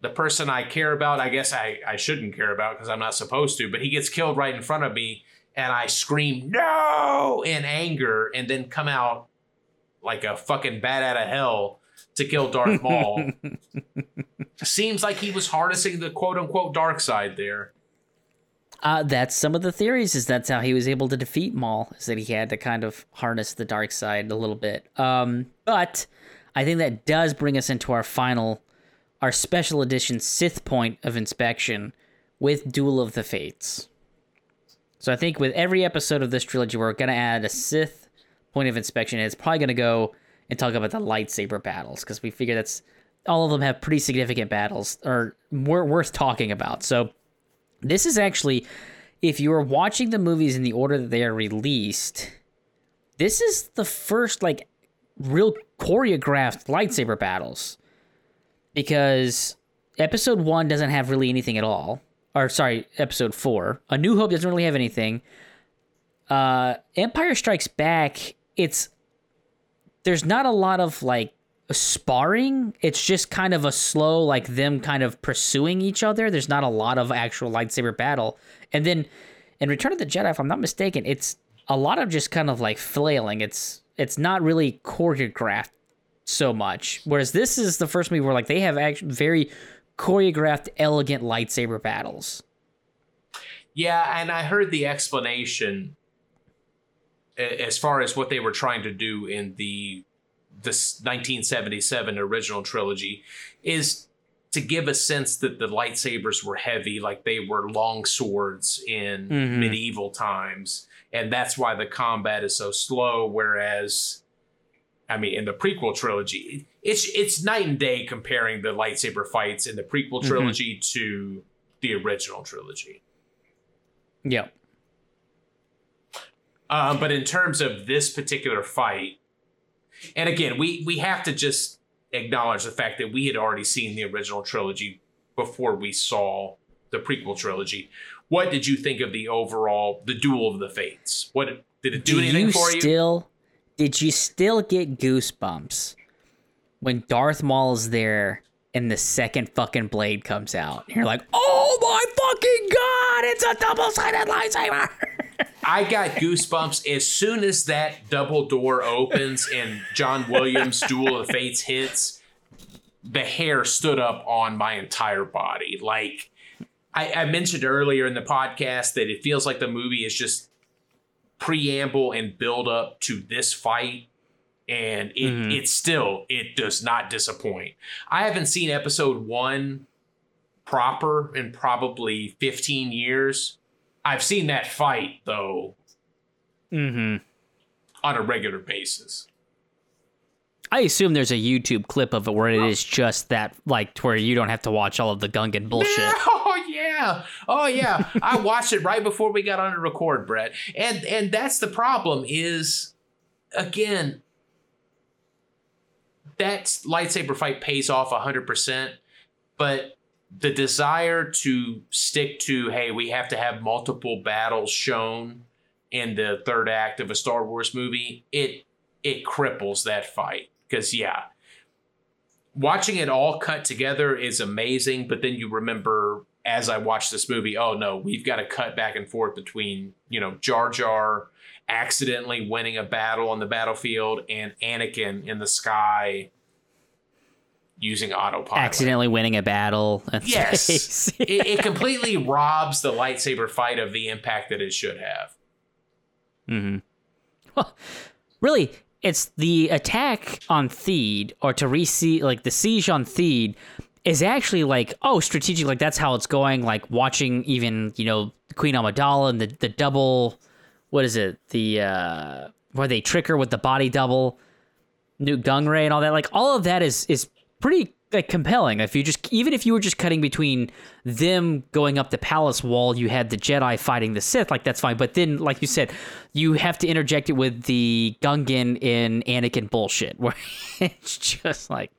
the person I care about, I guess I I shouldn't care about because I'm not supposed to, but he gets killed right in front of me, and I scream no in anger, and then come out like a fucking bat out of hell to kill Darth Maul. Seems like he was harnessing the quote unquote dark side there. Uh, that's some of the theories. Is that's how he was able to defeat Maul? Is that he had to kind of harness the dark side a little bit. Um, but I think that does bring us into our final, our special edition Sith point of inspection with Duel of the Fates. So I think with every episode of this trilogy, we're gonna add a Sith point of inspection. And it's probably gonna go and talk about the lightsaber battles because we figure that's all of them have pretty significant battles or wor- worth talking about. So this is actually, if you are watching the movies in the order that they are released, this is the first like real choreographed lightsaber battles. Because episode one doesn't have really anything at all. Or sorry, episode four. A New Hope doesn't really have anything. Uh Empire Strikes Back, it's there's not a lot of like sparring. It's just kind of a slow, like them kind of pursuing each other. There's not a lot of actual lightsaber battle. And then in Return of the Jedi, if I'm not mistaken, it's a lot of just kind of like flailing. It's it's not really choreographed so much. Whereas this is the first movie where like they have actually very choreographed, elegant lightsaber battles. Yeah, and I heard the explanation as far as what they were trying to do in the this 1977 original trilogy is to give a sense that the lightsabers were heavy, like they were long swords in Mhm. medieval times, and that's why the combat is so slow. Whereas, I mean, in the prequel trilogy, it's it's night and day comparing the lightsaber fights in the prequel Mhm. trilogy to the original trilogy. Yeah. Um, but in terms of this particular fight, and again, we we have to just acknowledge the fact that we had already seen the original trilogy before we saw the prequel trilogy. What did you think of the overall the Duel of the Fates? What did it do, anything you for you? still did you still get goosebumps when Darth Maul is there and the second fucking blade comes out? You're like, oh my fucking god, it's a double-sided lightsaber. I got goosebumps as soon as that double door opens and John Williams' Duel of Fates hits. The hair stood up on my entire body. Like I, I mentioned earlier in the podcast that it feels like the movie is just preamble and build up to this fight. And it, Mhm. it still it does not disappoint. I haven't seen episode one proper in probably 15 years. I've seen that fight though mm-hmm. on a regular basis. I assume there's a YouTube clip of it where it is just that, like, where you don't have to watch all of the Gungan bullshit. Oh yeah. Oh yeah. I watched it right before we got on to record, Brett. And and that's the problem is again that lightsaber fight pays off 100%, but the desire to stick to hey, we have to have multiple battles shown in the third act of a Star Wars movie, it it cripples that fight. Because yeah, watching it all cut together is amazing, but then you remember as I watch this movie, oh no, we've got to cut back and forth between, you know, Jar Jar accidentally winning a battle on the battlefield and Anakin in the sky using autopilot. Accidentally winning a battle. Yes. it, it completely robs the lightsaber fight of the impact that it should have. Mm-hmm. Well, really, it's the attack on Theed, or to re like the siege on Theed, is actually like oh strategic. Like that's how it's going. Like watching even you know Queen Amidala and the the double, what is it? The uh where they trick her with the body double. Nute Gunray and all that. Like all of that is is pretty like compelling. If you just even if you were just cutting between them going up the palace wall, you had the Jedi fighting the Sith, like that's fine. But then, like you said, you have to interject it with the Gungan in Anakin bullshit, where it's just like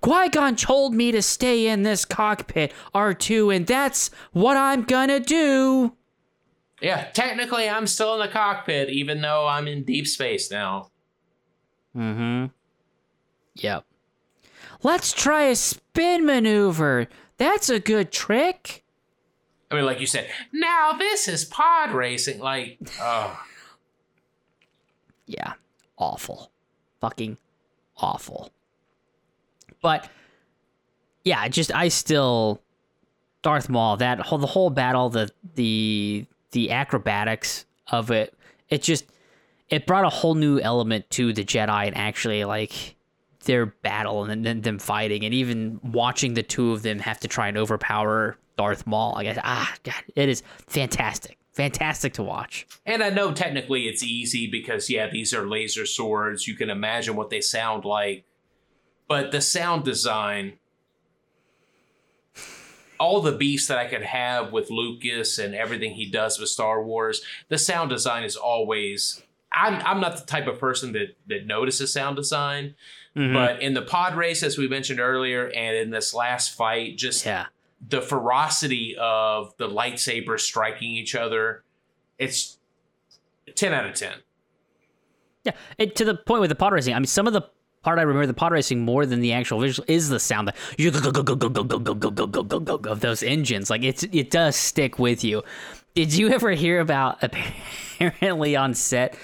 Qui Gon told me to stay in this cockpit, R2, and that's what I'm gonna do. Yeah, technically, I'm still in the cockpit, even though I'm in deep space now. Mm hmm. Yep. Let's try a spin maneuver. That's a good trick. I mean, like you said, now this is pod racing. Like, oh. Yeah. Awful. Fucking awful. But yeah, just I still Darth Maul, that whole the whole battle, the the the acrobatics of it, it just it brought a whole new element to the Jedi and actually like their battle and then them fighting and even watching the two of them have to try and overpower Darth Maul. I guess ah God, it is fantastic. Fantastic to watch. And I know technically it's easy because yeah, these are laser swords. You can imagine what they sound like. But the sound design all the beefs that I could have with Lucas and everything he does with Star Wars, the sound design is always I'm I'm not the type of person that that notices sound design, Mm-hmm. but in the pod race, as we mentioned earlier, and in this last fight, just Yeah. the ferocity of the lightsabers striking each other, it's ten out of ten. Yeah, it, to the point with the pod racing. I mean, some of the part I remember the pod racing more than the actual visual is the sound that you go go go go go go go go go go go go go of those engines. Like it's it does stick with you. Did you ever hear about apparently on set?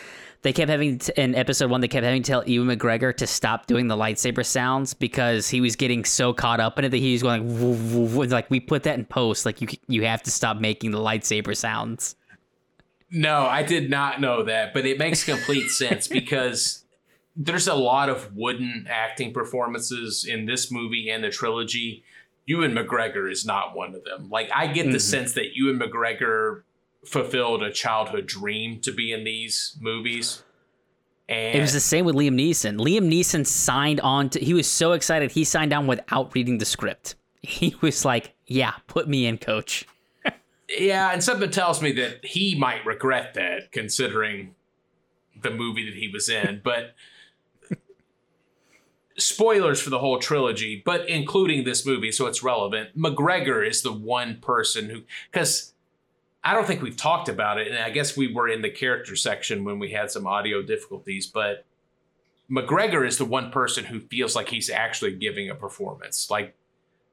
They kept having in episode one. They kept having to tell Ewan McGregor to stop doing the lightsaber sounds because he was getting so caught up in it that he was going like, woo, woo, woo. like we put that in post. Like you you have to stop making the lightsaber sounds. No, I did not know that, but it makes complete sense because there's a lot of wooden acting performances in this movie and the trilogy. Ewan McGregor is not one of them. Like I get the mm-hmm. sense that Ewan McGregor fulfilled a childhood dream to be in these movies. And It was the same with Liam Neeson. Liam Neeson signed on to, he was so excited, he signed on without reading the script. He was like, yeah, put me in, coach. Yeah, and something tells me that he might regret that, considering the movie that he was in. But spoilers for the whole trilogy, but including this movie, so it's relevant. McGregor is the one person who, because I don't think we've talked about it, and I guess we were in the character section when we had some audio difficulties, but McGregor is the one person who feels like he's actually giving a performance. Like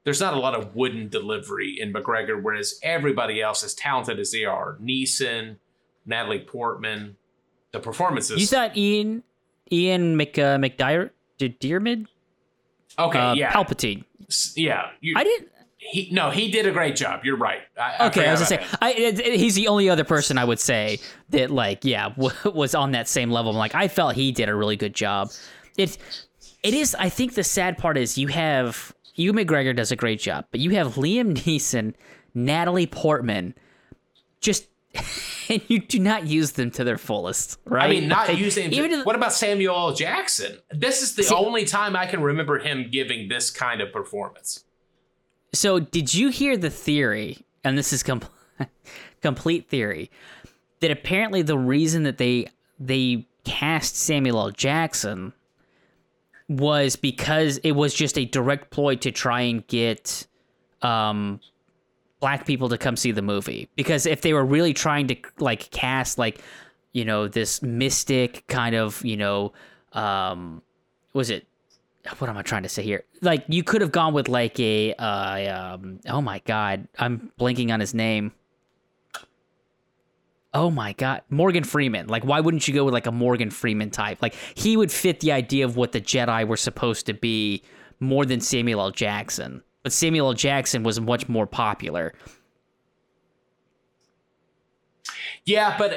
there's not a lot of wooden delivery in McGregor, whereas everybody else, as talented as they are, Neeson, Natalie Portman, the performances. You thought Ian Ian Mc uh, McDiarmid okay, uh, yeah, Palpatine. Yeah. You, I didn't. He no, he did a great job. You're right. I, Okay, I was gonna say I, he's the only other person I would say that like yeah w- was on that same level. I'm like I felt he did a really good job. It it is. I think the sad part is you have you McGregor does a great job, but you have Liam Neeson, Natalie Portman, just and you do not use them to their fullest, right? I mean, not Like, using. even to- what about Samuel L. Jackson? This is the See- only time I can remember him giving this kind of performance. So, did you hear the theory? And this is com- complete theory that apparently the reason that they they cast Samuel L. Jackson was because it was just a direct ploy to try and get um black people to come see the movie because if they were really trying to like cast like you know this mystic kind of you know um was it what am I trying to say here? Like you could have gone with like a uh, um oh my god, I'm blanking on his name. Oh my god, Morgan Freeman. Like why wouldn't you go with like a Morgan Freeman type? Like he would fit the idea of what the Jedi were supposed to be more than Samuel L. Jackson. But Samuel L. Jackson was much more popular. Yeah, but uh,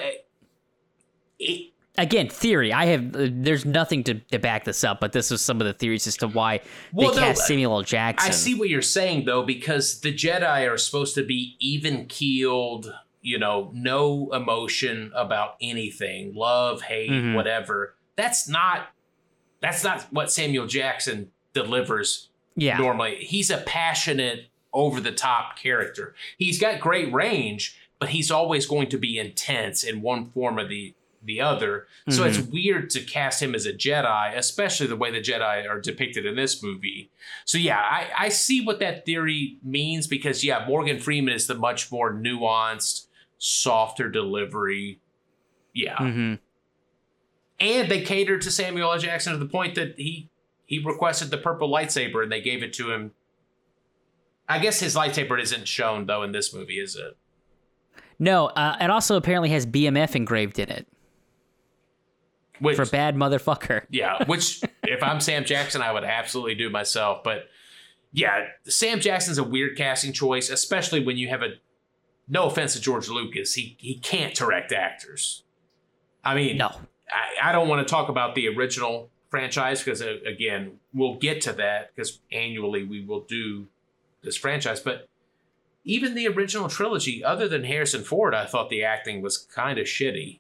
it, Again, theory. I have uh, there's nothing to, to back this up, but this is some of the theories as to why Well, they no, cast Samuel L. Jackson. I see what you're saying though, because the Jedi are supposed to be even keeled, you know, no emotion about anything, love, hate, Mhm. whatever. That's not That's not what Samuel Jackson delivers Yeah. normally. He's a passionate, over the top character. He's got great range, but he's always going to be intense in one form or the the other. So it's weird to cast him as a Jedi, especially the way the Jedi are depicted in this movie. So yeah, I, I see what that theory means because yeah, Morgan Freeman is the much more nuanced, softer delivery. Yeah. hmm And they catered to Samuel L. Jackson to the point that he he requested the purple lightsaber and they gave it to him. I guess his lightsaber isn't shown though in this movie, is it? No, uh, it also apparently has BMF engraved in it Which, for bad motherfucker. yeah, which if I'm Sam Jackson, I would absolutely do myself. But yeah, Sam Jackson's a weird casting choice, especially when you have a. No offense to George Lucas, he he can't direct actors. I mean, No. I, I don't want to talk about the original franchise because uh, again, we'll get to that because annually we will do this franchise. But even the original trilogy, other than Harrison Ford, I thought the acting was kind of shitty.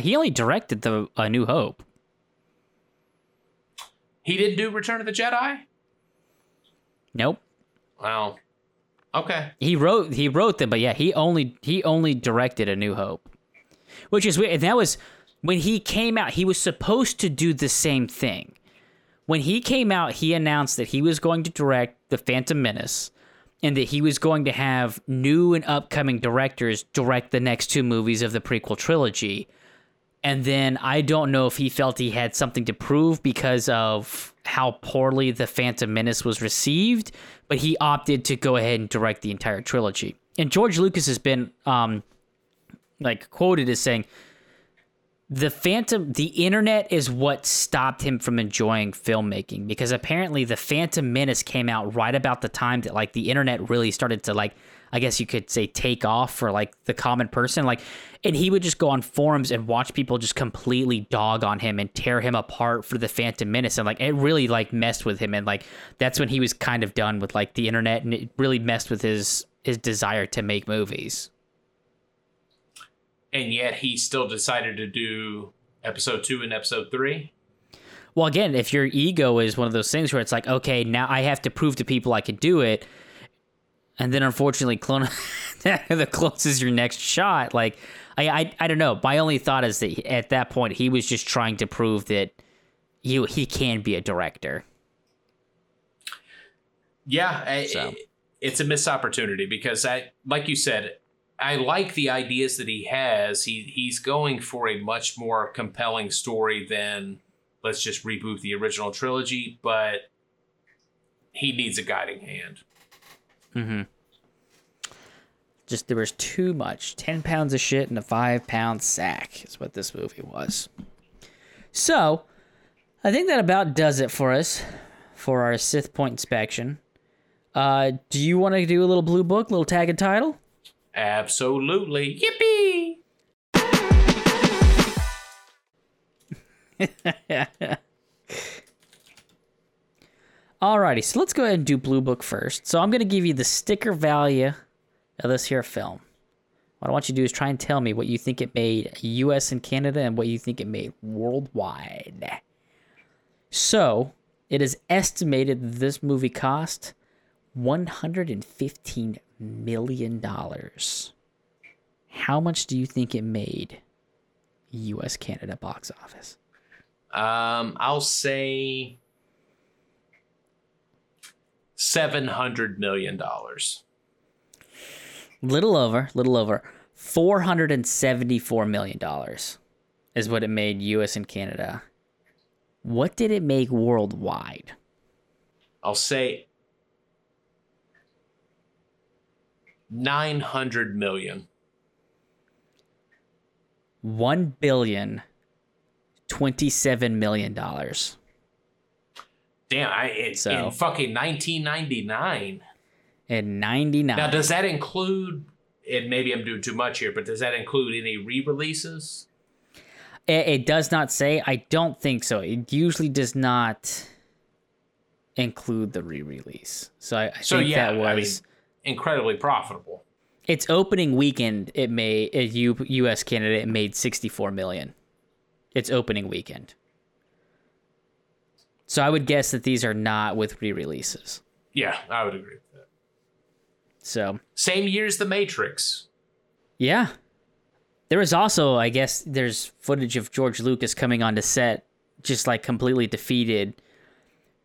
He only directed the A New Hope. He didn't do Return of the Jedi. Nope. Wow. Okay. He wrote he wrote them, but yeah, he only he only directed A New Hope, which is weird. And that was when he came out. He was supposed to do the same thing. When he came out, he announced that he was going to direct The Phantom Menace, and that he was going to have new and upcoming directors direct the next two movies of the prequel trilogy. And then I don't know if he felt he had something to prove because of how poorly The Phantom Menace was received, but he opted to go ahead and direct the entire trilogy. And George Lucas has been um like quoted as saying the Phantom the internet is what stopped him from enjoying filmmaking because apparently the Phantom Menace came out right about the time that like the internet really started to like I guess you could say take off for like the common person like and he would just go on forums and watch people just completely dog on him and tear him apart for the Phantom Menace and like it really like messed with him and like that's when he was kind of done with like the internet and it really messed with his his desire to make movies. And yet he still decided to do episode two and episode three. Well, again, if your ego is one of those things where it's like, okay, now I have to prove to people I can do it, and then unfortunately, clone the close is your next shot. Like, I, I, I don't know. My only thought is that at that point he was just trying to prove that you he can be a director. Yeah, I, So. it's a missed opportunity because I, like you said, I like the ideas that he has. He he's going for a much more compelling story than let's just reboot the original trilogy, but he needs a guiding hand. Mm-hmm. Just there was too much. Ten pounds of shit in a five pound sack is what this movie was. So, I think that about does it for us for our Sith Point inspection. Uh, do you want to do a little blue book, little tag and title? Absolutely, yippee! Alrighty, so let's go ahead and do blue book first. So I'm gonna give you the sticker value of this here film. What I want you to do is try and tell me what you think it made US and Canada and what you think it made worldwide. So it is estimated this movie cost $115 million. How much do you think it made US Canada box office? Um, I'll say seven hundred million dollars. Little over, little over. $474 million is what it made US and Canada. What did it make worldwide? I'll say nine hundred million. One billion twenty-seven million dollars. Damn, I it, So- in fucking nineteen ninety nine. In ninety-nine. Now, does that include? And maybe I'm doing too much here, but does that include any re-releases? it, it does not say. I don't think so. It usually does not include the re-release. So I, I So think yeah, that was I mean, incredibly profitable. its opening weekend. It made U, U.S. Canada. It made sixty-four million. Its opening weekend. So I would guess that these are not with re-releases. Yeah, I would agree with that. So Same year as The Matrix. yeah, there was also, I guess, there's footage of George Lucas coming onto set, just like completely defeated,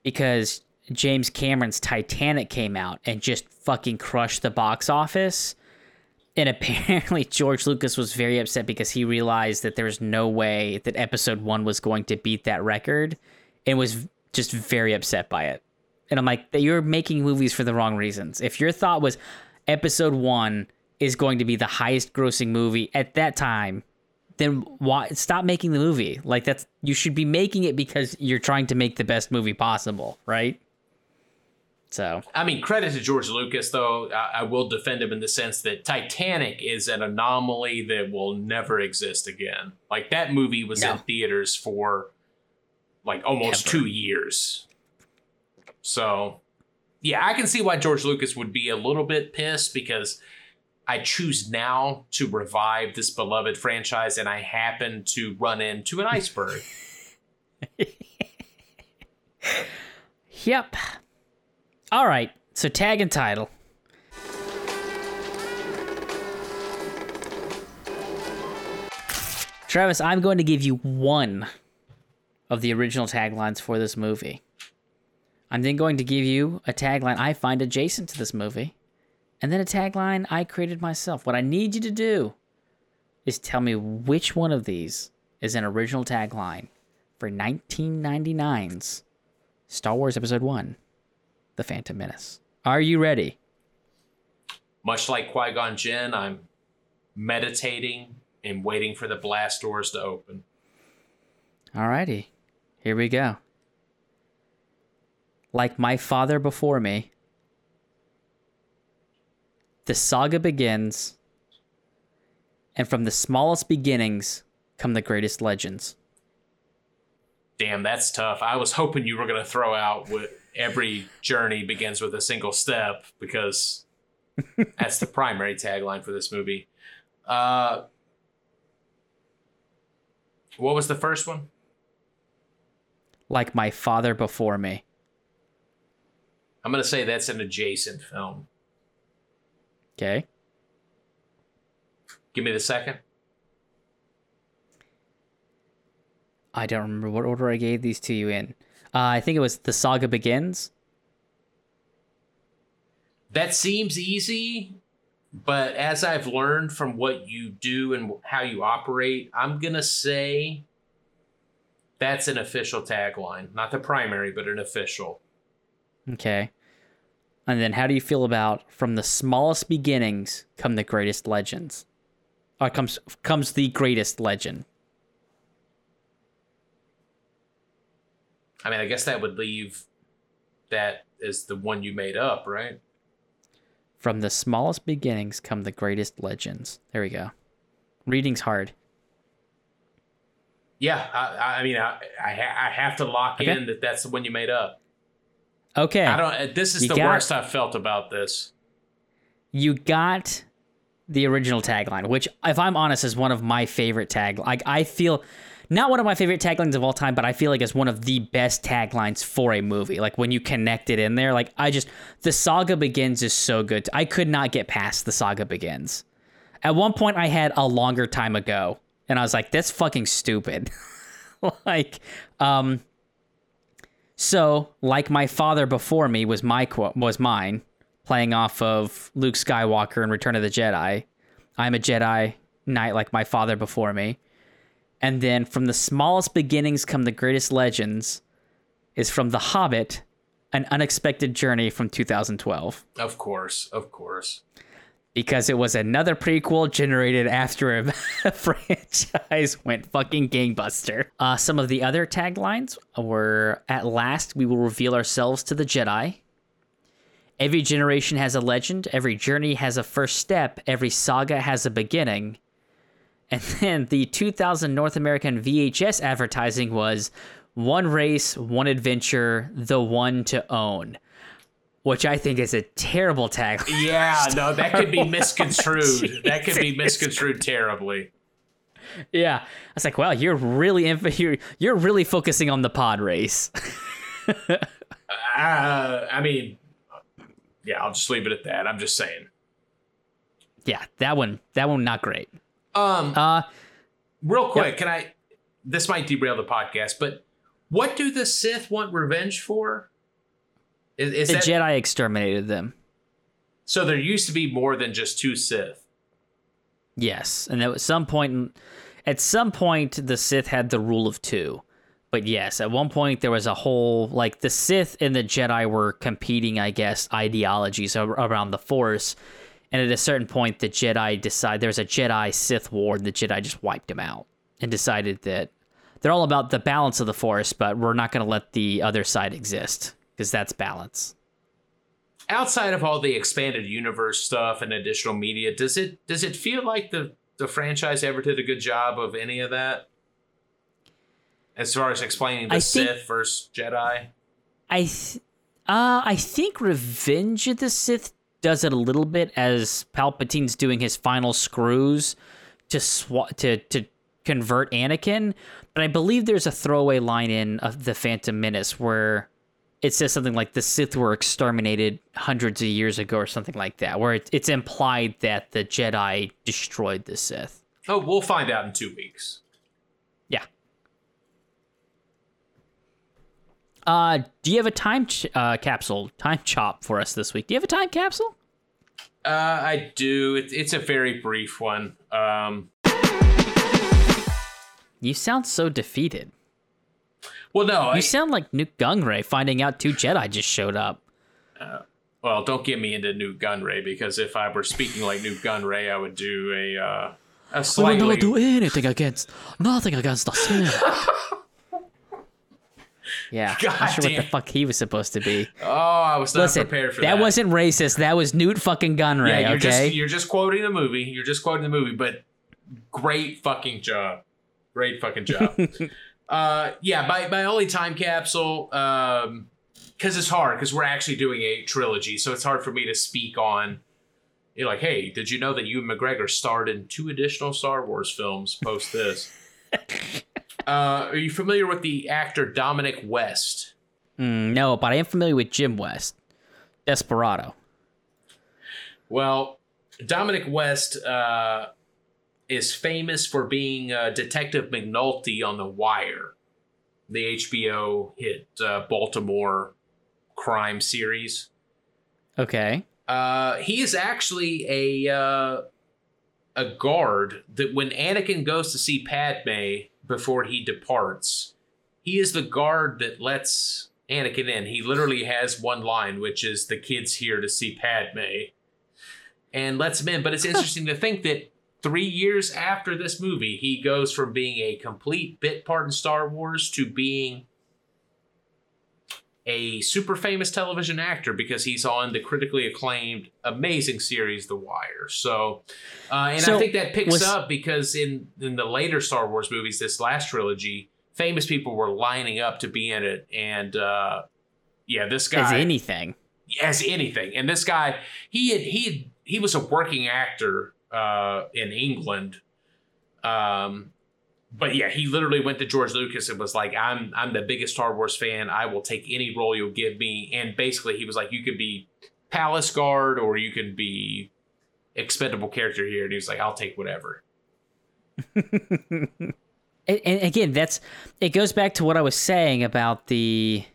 because James Cameron's Titanic came out and just fucking crushed the box office. And apparently, George Lucas was very upset because he realized that there was no way that episode one was going to beat that record and was just very upset by it. And I'm like, you're making movies for the wrong reasons. If your thought was episode one is going to be the highest grossing movie at that time, then why stop making the movie? Like that's you should be making it because you're trying to make the best movie possible, right? So I mean, credit to George Lucas, though. I, I will defend him in the sense that Titanic is an anomaly that will never exist again. Like, that movie was No. in theaters for like almost Ever. two years. So, yeah, I can see why George Lucas would be a little bit pissed because I choose now to revive this beloved franchise and I happen to run into an iceberg. Yep. All right. So tag and title. Travis, I'm going to give you one of the original taglines for this movie. I'm then going to give you a tagline I find adjacent to this movie, and then a tagline I created myself. What I need you to do is tell me which one of these is an original tagline for 1999's Star Wars Episode 1 The Phantom Menace. Are you ready? Much like Qui Gon Jinn, I'm meditating and waiting for the blast doors to open. Alrighty. Here we go. Like my father before me, the saga begins, and from the smallest beginnings come the greatest legends. Damn, that's tough. I was hoping you were going to throw out what every journey begins with a single step because that's the primary tagline for this movie. Uh, what was the first one? Like my father before me. I'm going to say that's an adjacent film. Okay. Give me the second. I don't remember what order I gave these to you in. Uh, I think it was The Saga Begins. That seems easy, but as I've learned from what you do and how you operate, I'm going to say that's an official tagline. Not the primary, but an official. Okay. And then how do you feel about from the smallest beginnings come the greatest legends? Or comes comes the greatest legend. I mean, I guess that would leave that as the one you made up, right? From the smallest beginnings come the greatest legends. There we go. Reading's hard. Yeah, I, I mean, I, I, I have to lock Okay. in that that's the one you made up. Okay. I don't. This is You the got- worst I've felt about this. you got the original tagline, which, if I'm honest, is one of my favorite tag. Like I feel, not one of my favorite taglines of all time, but I feel like it's one of the best taglines for a movie. Like when you connect it in there, like I just the saga begins is so good. I could not get past the saga begins. At one point, I had a longer time ago, and I was like, "That's fucking stupid." like, um. So, like my father before me was my quote was mine, playing off of Luke Skywalker in Return of the Jedi. I'm a Jedi Knight like my father before me. And then from the smallest beginnings come the greatest legends is from The Hobbit, an unexpected journey from 2012 Of course, of course. Because it was another prequel generated after a, franchise went fucking gangbuster. Uh, some of the other taglines were At last, we will reveal ourselves to the Jedi. Every generation has a legend, every journey has a first step, every saga has a beginning. And then the 2000 North American VHS advertising was One race, one adventure, the one to own. Which I think is a terrible tagline. Yeah, no, that could be misconstrued. that could be misconstrued terribly. Yeah, I was like, wow, you're really inf- you're you're really focusing on the pod race. Uh, I mean, yeah, I'll just leave it at that. I'm just saying. Yeah, that one that one not great. Um, Uh real quick, can I? This might derail the podcast, but what do the Sith want revenge for? Is, is the that Jedi exterminated them. so? There used to be more than just two Sith. Yes, and at some point, at some point, the Sith had the rule of two. But yes, at one point there was a whole like the Sith and the Jedi were competing, I guess, ideologies around the Force. And at a certain point, the Jedi decide there's a Jedi Sith war, and the Jedi just wiped them out and decided that they're all about the balance of the Force, but we're not going to let the other side exist because that's balance. Outside of all the expanded universe stuff and additional media, does it does it feel like the the franchise ever did a good job of any of that? As far as explaining the I think- Sith versus Jedi. I th- uh I think Revenge of the Sith does it a little bit as Palpatine's doing his final screws to sw- to to convert Anakin, but I believe there's a throwaway line in of the Phantom Menace where it says something like the Sith were exterminated hundreds of years ago or something like that, where it, it's implied that the Jedi destroyed the Sith. Oh, we'll find out in two weeks. Yeah. Uh, do you have a time ch- uh, capsule, time chop for us this week? Do you have a time capsule? Uh, I do. It, it's a very brief one. Um, You sound so defeated. Well, no. I, You sound like Nute Gunray finding out two Jedi just showed up. well, don't get me into Nute Gunray because if I were speaking like Nute Gunray, I would do a uh, a slightly. anything against, nothing against the Sith. yeah, God not sure what the fuck he was supposed to be. oh, I was not Listen, prepared for that, that. wasn't racist. That was Nute fucking Gunray. Yeah, you're okay. just you're just quoting the movie. You're just quoting the movie, but great fucking job. Great fucking job. uh, yeah, my my only time capsule. Um, because it's hard because we're actually doing a trilogy, so it's hard for me to speak on. You're like, hey, did you know that Ewan McGregor starred in two additional Star Wars films post this? uh, are you familiar with the actor Dominic West? Mm, no, but I am familiar with Jim West, Desperado. Well, Dominic West uh, is famous for being uh, Detective McNulty on The Wire, the HBO hit uh, Baltimore crime series. Okay. Uh, he is actually a uh, a guard that when Anakin goes to see Padme before he departs, he is the guard that lets Anakin in. He literally has one line, which is "the kid's here to see Padme," and lets him in. But it's interesting to think that three years after this movie, he goes from being a complete bit part in Star Wars to being a super famous television actor because he's on the critically acclaimed amazing series The Wire. So, uh, and I think that picks was- up because in in the later Star Wars movies, this last trilogy, famous people were lining up to be in it, and uh, yeah, this guy As anything. as anything. And this guy, he had he had, he was a working actor uh, in England. Um, but yeah, he literally went to George Lucas and was like, "I'm I'm the biggest Star Wars fan. I will take any role you'll give me." And basically, he was like, "You could be Palace Guard or you can be expendable character here." And he was like, "I'll take whatever." and again, that's it goes back to what I was saying about the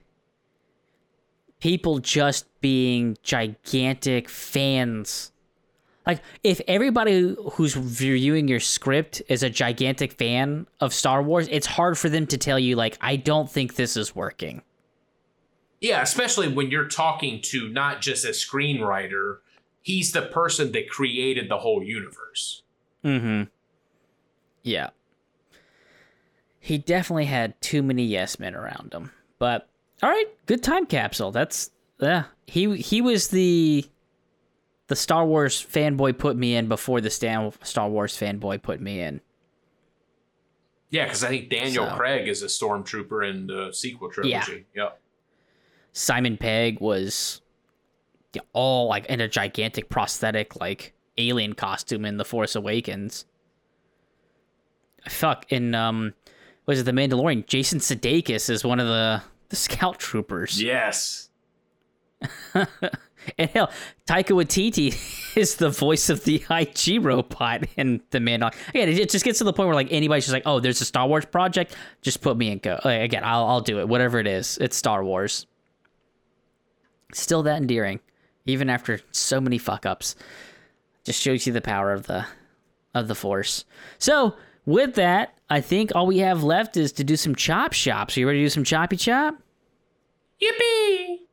people just being gigantic fans. Like, if everybody who's reviewing your script is a gigantic fan of Star Wars, it's hard for them to tell you, like, I don't think this is working. Yeah, especially when you're talking to not just a screenwriter, he's the person that created the whole universe. Mm-hmm. Yeah. He definitely had too many yes men around him. But all right, good time capsule. That's yeah. He he was the the Star Wars fanboy put me in before the Stan, Star Wars fanboy put me in. Yeah, because I think Daniel So- Craig is a stormtrooper in the sequel trilogy. Yep. Simon Pegg was all like in a gigantic prosthetic like alien costume in The Force Awakens. Fuck in um was it the Mandalorian? Jason Sudeikis is one of the the Scout Troopers. Yes. And hell, Taika Waititi is the voice of the IG robot in The Mandalorian. Again, it just gets to the point where like anybody's just like, oh, there's a Star Wars project, just put me in go. Again, I'll I'll do it, whatever it is. It's Star Wars. Still that endearing, even after so many fuck ups. Just shows you the power of the of the Force. So with that, I think all we have left is to do some chop shops. Are you ready to do some choppy chop? Yippee!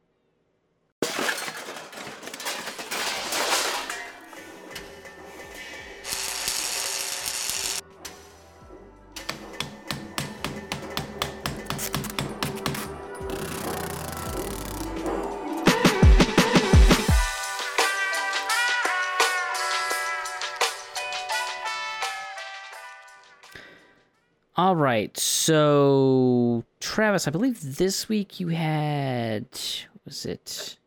All right. So, Travis, I believe this week you had was it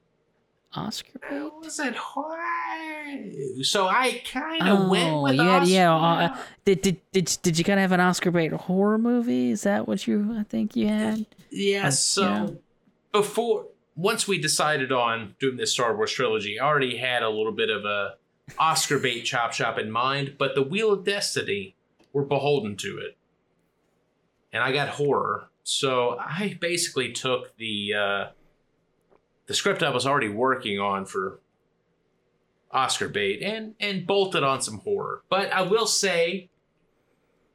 Oscar bait? Was it hard? So I kind of went with Oh, you had, Oscar. yeah. Uh, did, did did did you kind of have an Oscar bait horror movie? Is that what you I think you had? Yeah, so yeah. before once we decided on doing this Star Wars trilogy, I already had a little bit of a Oscar bait chop shop in mind, but the Wheel of Destiny were beholden to it. And I got horror. So I basically took the uh the script I was already working on for Oscar bait and and bolted on some horror. But I will say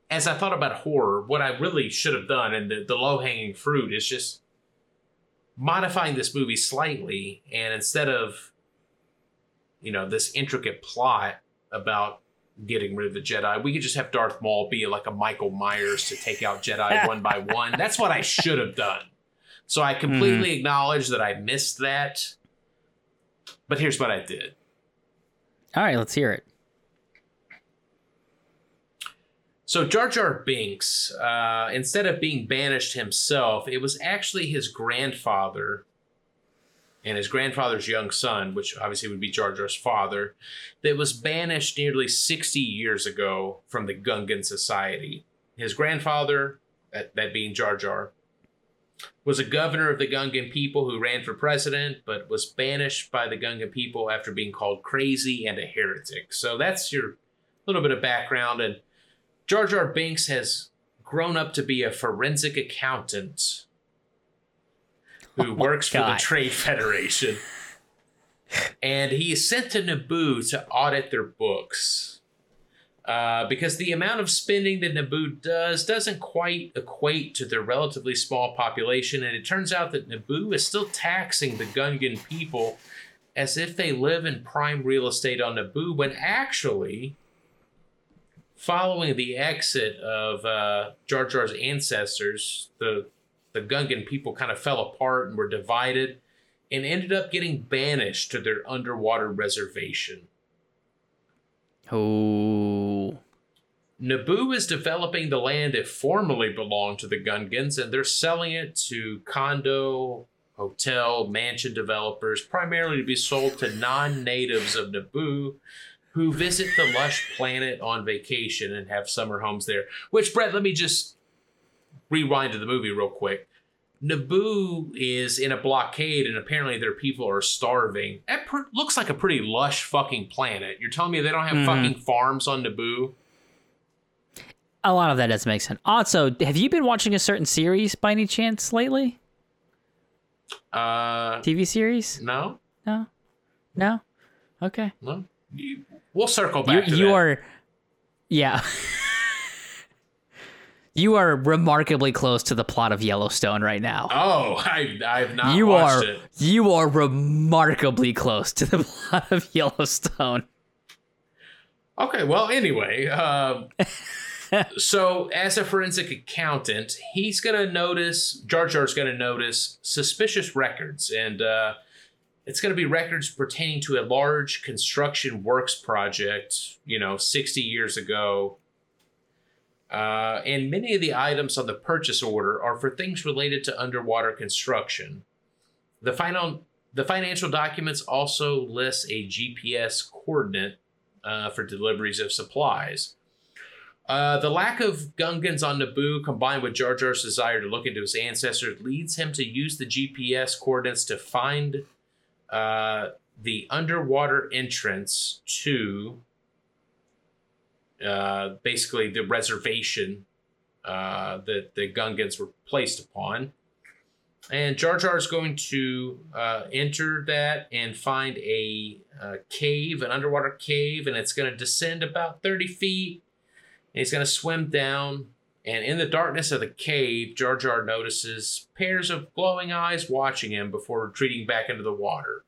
as I thought about horror, what I really should have done and the, the low hanging fruit is just modifying this movie slightly. And instead of, you know, this intricate plot about getting rid of the Jedi, we could just have Darth Maul be like a Michael Myers to take out Jedi one by one. That's what I should have done. So I completely acknowledge that I missed that. But here's what I did. All right, let's hear it. So Jar Jar Binks, uh, instead of being banished himself, it was actually his grandfather and his grandfather's young son, which obviously would be Jar Jar's father, that was banished nearly 60 years ago from the Gungan Society. His grandfather, that, that being Jar Jar, was a governor of the Gungan people who ran for president, but was banished by the Gungan people after being called crazy and a heretic. So that's your little bit of background. And Jar Jar Binks has grown up to be a forensic accountant who Oh works for the Trade Federation. and he is sent to Naboo to audit their books. Uh, because the amount of spending that Naboo does doesn't quite equate to their relatively small population, and it turns out that Naboo is still taxing the Gungan people as if they live in prime real estate on Naboo, when actually, following the exit of uh, Jar Jar's ancestors, the the Gungan people kind of fell apart and were divided, and ended up getting banished to their underwater reservation. Oh, Naboo is developing the land that formerly belonged to the Gungans, and they're selling it to condo, hotel, mansion developers, primarily to be sold to non natives of Naboo who visit the lush planet on vacation and have summer homes there. Which, Brett, let me just rewind to the movie real quick. Naboo is in a blockade, and apparently their people are starving. That per- looks like a pretty lush fucking planet. You're telling me they don't have Mhm. fucking farms on Naboo? a lot of that doesn't make sense. Also, have you been watching a certain series by any chance lately? Uh, TV series? no, No, no. Okay. no. We'll circle You back. to you that. are, yeah. you are remarkably close to the plot of Yellowstone right now. Oh, I I've not you watched are it. you are remarkably close to the plot of Yellowstone. Okay, well, anyway, um, so as a forensic accountant, he's gonna notice Jar Jar's gonna notice suspicious records, and uh, it's gonna be records pertaining to a large construction works project, you know, sixty years ago. Uh, and many of the items on the purchase order are for things related to underwater construction. The final, the financial documents also list a GPS coordinate uh, for deliveries of supplies. Uh, the lack of Gungans on Naboo, combined with Jar Jar's desire to look into his ancestors, leads him to use the GPS coordinates to find uh, the underwater entrance to uh, basically the reservation uh, that the Gungans were placed upon. And Jar Jar is going to uh, enter that and find a, uh, cave, an underwater cave, and it's going to descend about 30 feet. And he's going to swim down. And in the darkness of the cave, Jar Jar notices pairs of glowing eyes watching him before retreating back into the water.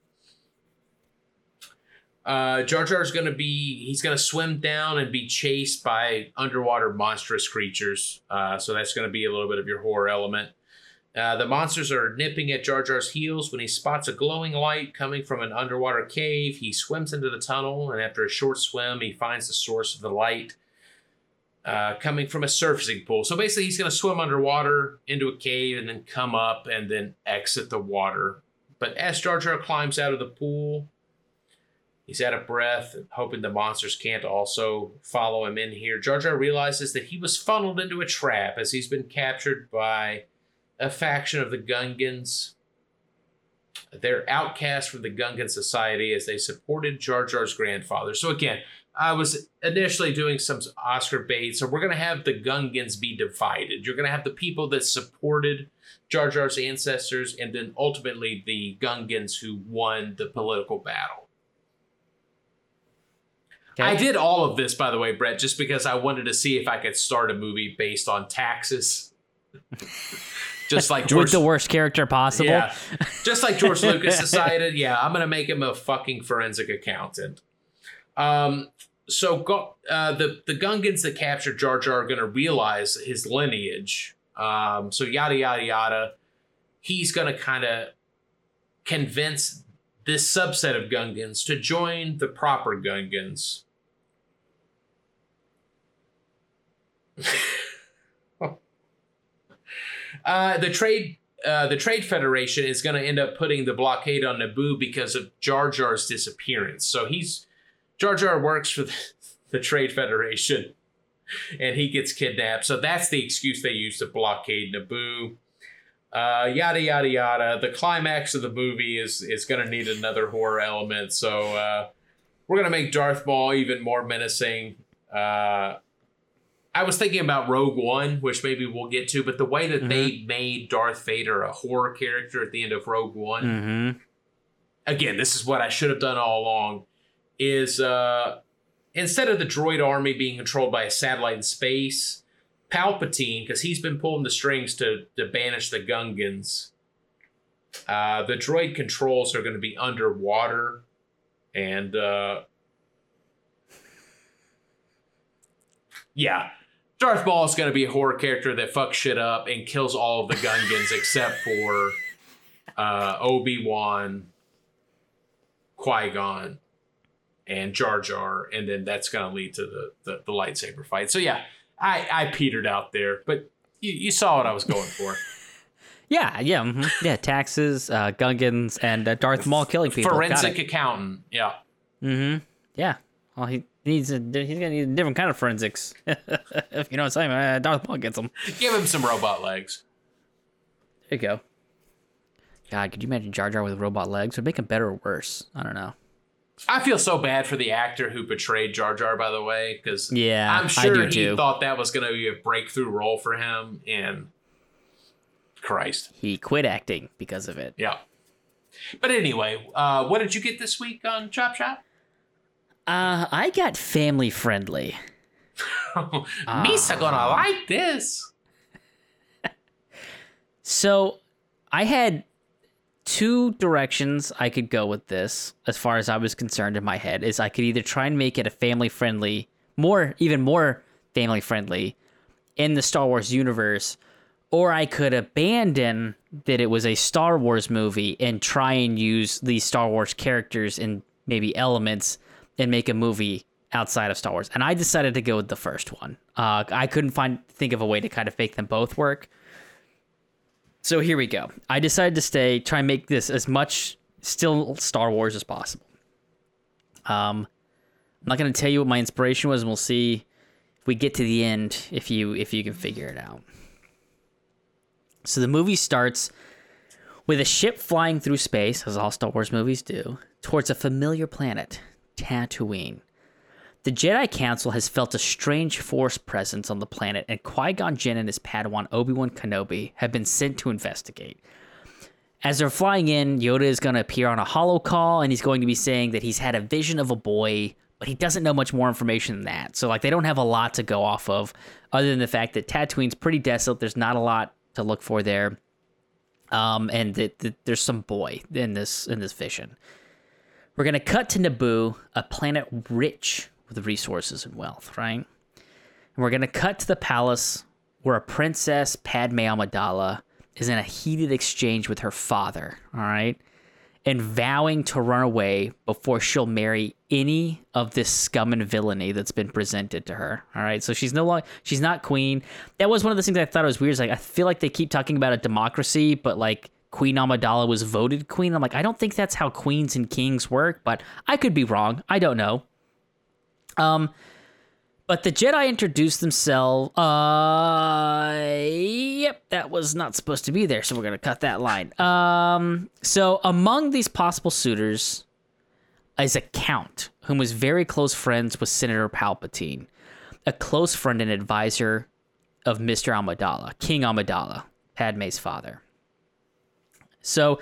Uh, Jar Jar is going to be, he's going to swim down and be chased by underwater monstrous creatures. Uh, so that's going to be a little bit of your horror element. Uh, the monsters are nipping at Jar Jar's heels when he spots a glowing light coming from an underwater cave. He swims into the tunnel, and after a short swim, he finds the source of the light uh, coming from a surfacing pool. So basically, he's going to swim underwater into a cave and then come up and then exit the water. But as Jar Jar climbs out of the pool, he's out of breath, hoping the monsters can't also follow him in here. Jar Jar realizes that he was funneled into a trap as he's been captured by a faction of the Gungans. They're outcast from the Gungan society as they supported Jar Jar's grandfather. So again, I was initially doing some Oscar bait. So we're going to have the Gungans be divided. You're going to have the people that supported Jar Jar's ancestors, and then ultimately the Gungans who won the political battle. Okay. I did all of this, by the way, Brett, just because I wanted to see if I could start a movie based on taxes. just like George, With the worst character possible. yeah, just like George Lucas decided, yeah, I'm gonna make him a fucking forensic accountant. Um, so go, uh, the the Gungans that captured Jar Jar are gonna realize his lineage. Um, so yada yada yada. He's gonna kind of convince this subset of Gungans to join the proper Gungans. Uh, the trade uh, the Trade Federation is going to end up putting the blockade on Naboo because of Jar Jar's disappearance. So he's Jar Jar works for the, the Trade Federation, and he gets kidnapped. So that's the excuse they use to blockade Naboo. Uh, yada yada yada. The climax of the movie is is going to need another horror element. So uh, we're going to make Darth Maul even more menacing. I was thinking about Rogue One, which maybe we'll get to, but the way that they made Darth Vader a horror character at the end of Rogue One, Mm-hmm. again, this is what I should have done all along, is uh, instead of the droid army being controlled by a satellite in space, Palpatine, because he's been pulling the strings to, to banish the Gungans, uh, the droid controls are going to be underwater, and uh, yeah, Darth Maul is going to be a horror character that fucks shit up and kills all of the Gungans except for uh, Obi Wan, Qui Gon, and Jar Jar, and then that's going to lead to the, the the lightsaber fight. So yeah, I I petered out there, but you, you saw what I was going for. Yeah, yeah, mhm. yeah. Taxes, uh, Gungans, and uh, Darth Maul killing people. Forensic accountant. Yeah. Mm-hmm. Yeah. Well, he needs a he's gonna need a different kind of forensics. if you know what I'm saying, uh, Darth Maul gets him. Give him some robot legs. There you go. God, could you imagine Jar Jar with robot legs? Would make him better or worse? I don't know. I feel so bad for the actor who portrayed Jar Jar, by the way, because Yeah, I'm sure he too. thought that was going to be a breakthrough role for him. And Christ, He quit acting because of it. yeah. But anyway, uh, what did you get this week on Chop Shop? Uh, I got family friendly. Misa gonna like this. So I had two directions I could go with this as far as I was concerned in my head is I could either try and make it a family friendly, more even more family friendly in the Star Wars universe, or I could abandon that it was a Star Wars movie and try and use these Star Wars characters and maybe elements and make a movie outside of Star Wars. And I decided to go with the first one. Uh, I couldn't find think of a way to kind of make them both work. So here we go. I decided to stay, try and make this as much still Star Wars as possible. Um, I'm not going to tell you what my inspiration was, and we'll see if we get to the end if you if you can figure it out. So the movie starts with a ship flying through space, as all Star Wars movies do, towards a familiar planet, Tatooine. The Jedi Council has felt a strange force presence on the planet, and Qui Gon Jinn and his Padawan Obi Wan Kenobi have been sent to investigate. As they're flying in, Yoda is going to appear on a holo call, and he's going to be saying that he's had a vision of a boy, but he doesn't know much more information than that. So, like, they don't have a lot to go off of, other than the fact that Tatooine's pretty desolate. There's not a lot to look for there, um, and that, that there's some boy in this in this vision. We're going to cut to Naboo, a planet rich with resources and wealth, right? And we're going to cut to the palace where a princess, Padme Amidala, is in a heated exchange with her father, all right? And vowing to run away before she'll marry any of this scum and villainy that's been presented to her. All right. So she's no longer she's not queen. That was one of the things I thought was weird. Is like I feel like they keep talking about a democracy, but like Queen Amidala was voted queen. I'm like, I don't think that's how queens and kings work, but I could be wrong. I don't know. Um, but the Jedi introduced themselves. Uh, yep, that was not supposed to be there, so we're gonna cut that line. Um, so among these possible suitors is a count whom was very close friends with Senator Palpatine, a close friend and advisor of Mr. Amidala, King Amidala, Padme's father. So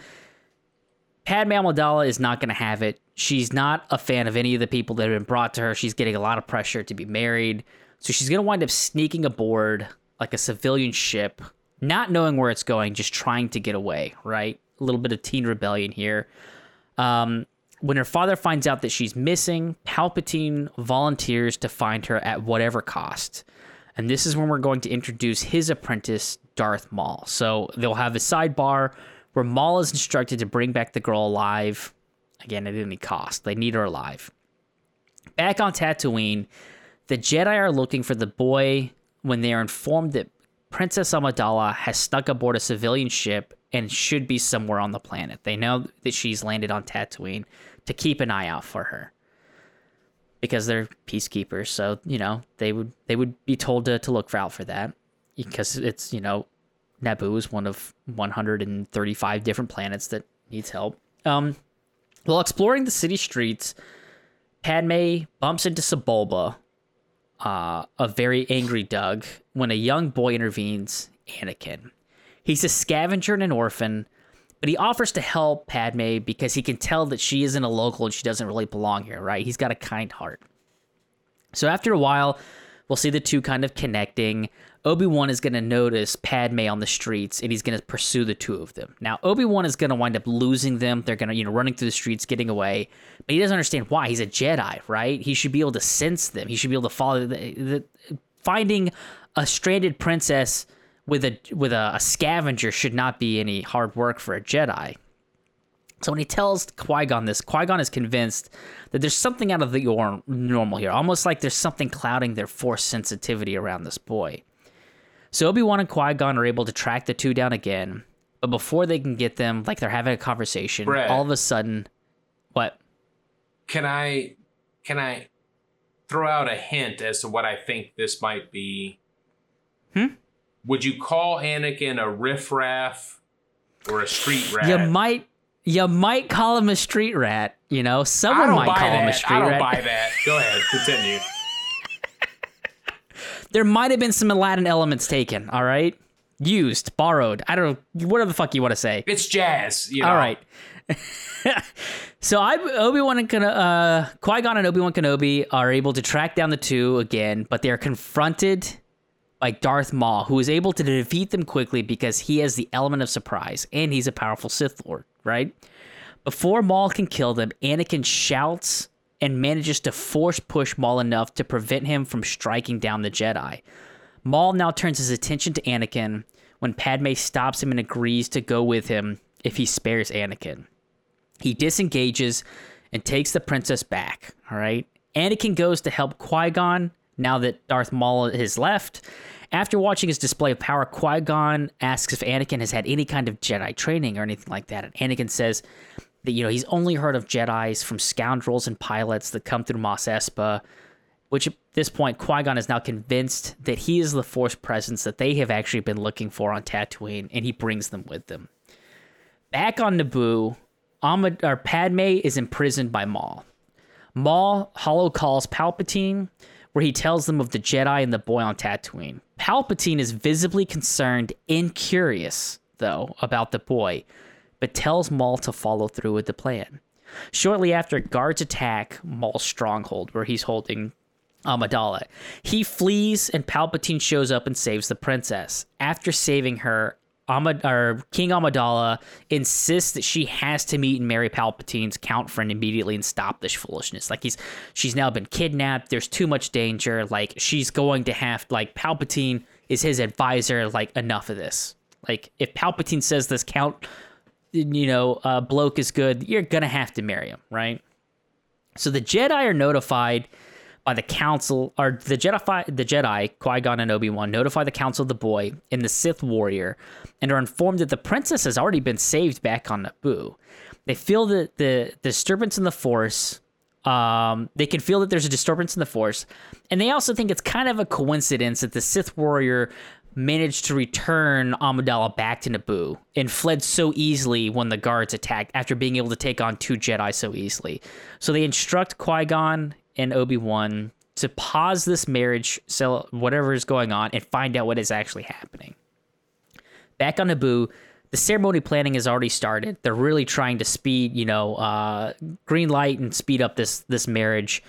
Padme Amidala is not going to have it. She's not a fan of any of the people that have been brought to her. She's getting a lot of pressure to be married. So she's going to wind up sneaking aboard like a civilian ship, not knowing where it's going, just trying to get away, right? A little bit of teen rebellion here. Um, when her father finds out that she's missing, Palpatine volunteers to find her at whatever cost. And this is when we're going to introduce his apprentice, Darth Maul. So they'll have a sidebar where Maul is instructed to bring back the girl alive, again, at any cost. They need her alive. Back on Tatooine, the Jedi are looking for the boy when they are informed that Princess Amidala has snuck aboard a civilian ship and should be somewhere on the planet. They know that she's landed on Tatooine to keep an eye out for her. Because they're peacekeepers, so you know they would they would be told to, to look out for that because it's you know Naboo is one of 135 different planets that needs help. Um, while exploring the city streets, Padme bumps into Sebulba, uh, a very angry Dug, when a young boy intervenes, Anakin. He's a scavenger and an orphan, but he offers to help Padme because he can tell that she isn't a local and she doesn't really belong here, right? He's got a kind heart. So after a while, we'll see the two kind of connecting. Obi Wan is going to notice Padme on the streets and he's going to pursue the two of them. Now, Obi Wan is going to wind up losing them. They're going to, you know, running through the streets, getting away. But he doesn't understand why. He's a Jedi, right? He should be able to sense them. He should be able to follow. The, the, finding a stranded princess with a with a, a scavenger should not be any hard work for a Jedi. So when he tells Qui Gon this, Qui Gon is convinced that there's something out of the normal here, almost like there's something clouding their force sensitivity around this boy. So Obi Wan and Qui Gon are able to track the two down again, but before they can get them, like they're having a conversation, Brett. all of a sudden, what? Can I can I throw out a hint as to what I think this might be? Hmm? Would you call Anakin a riffraff or a street rat? You might, you might call him a street rat. You know, someone might call that. him a street I don't rat. buy that. Go ahead, continue. There might have been some Aladdin elements taken. All right, used, borrowed. I don't know. Whatever the fuck you want to say. It's jazz. You know? All right. so I Obi Wan and Ken- uh, Qui Gon and Obi Wan Kenobi are able to track down the two again, but they are confronted by Darth Maul, who is able to defeat them quickly because he has the element of surprise and he's a powerful Sith Lord. Right before Maul can kill them, Anakin shouts and manages to force push Maul enough to prevent him from striking down the Jedi. Maul now turns his attention to Anakin when Padme stops him and agrees to go with him if he spares Anakin. He disengages and takes the princess back. All right. Anakin goes to help Qui Gon now that Darth Maul has left. After watching his display of power, Qui Gon asks if Anakin has had any kind of Jedi training or anything like that. And Anakin says that, you know, he's only heard of Jedi's from scoundrels and pilots that come through Mos Espa. which at this point Qui Gon is now convinced that he is the Force presence that they have actually been looking for on Tatooine, and he brings them with them. Back on Naboo, Amid- or Padme is imprisoned by Maul. Maul holo calls Palpatine, where he tells them of the Jedi and the boy on Tatooine. Palpatine is visibly concerned and curious, though, about the boy, but tells Maul to follow through with the plan. Shortly after, guards attack Maul's stronghold, where he's holding um, Amidala. He flees, and Palpatine shows up and saves the princess. After saving her, Amid- or King Amidala insists that she has to meet and marry Palpatine's count friend immediately and stop this foolishness. Like he's she's now been kidnapped. There's too much danger. Like she's going to have like Palpatine is his advisor. Like enough of this. Like if Palpatine says this count, you know, uh, bloke is good, you're gonna have to marry him, right? So the Jedi are notified by the council, or the Jedi, the Jedi, Qui Gon and Obi Wan, notify the council of the boy and the Sith warrior, and are informed that the princess has already been saved back on Naboo. They feel that the disturbance in the Force. Um, they can feel that there's a disturbance in the Force, and they also think it's kind of a coincidence that the Sith warrior managed to return Amidala back to Naboo and fled so easily when the guards attacked after being able to take on two Jedi so easily. So they instruct Qui Gon and Obi Wan to pause this marriage, sell whatever is going on, and find out what is actually happening. Back on Naboo, the ceremony planning has already started. They're really trying to speed, you know, uh, green light and speed up this this marriage.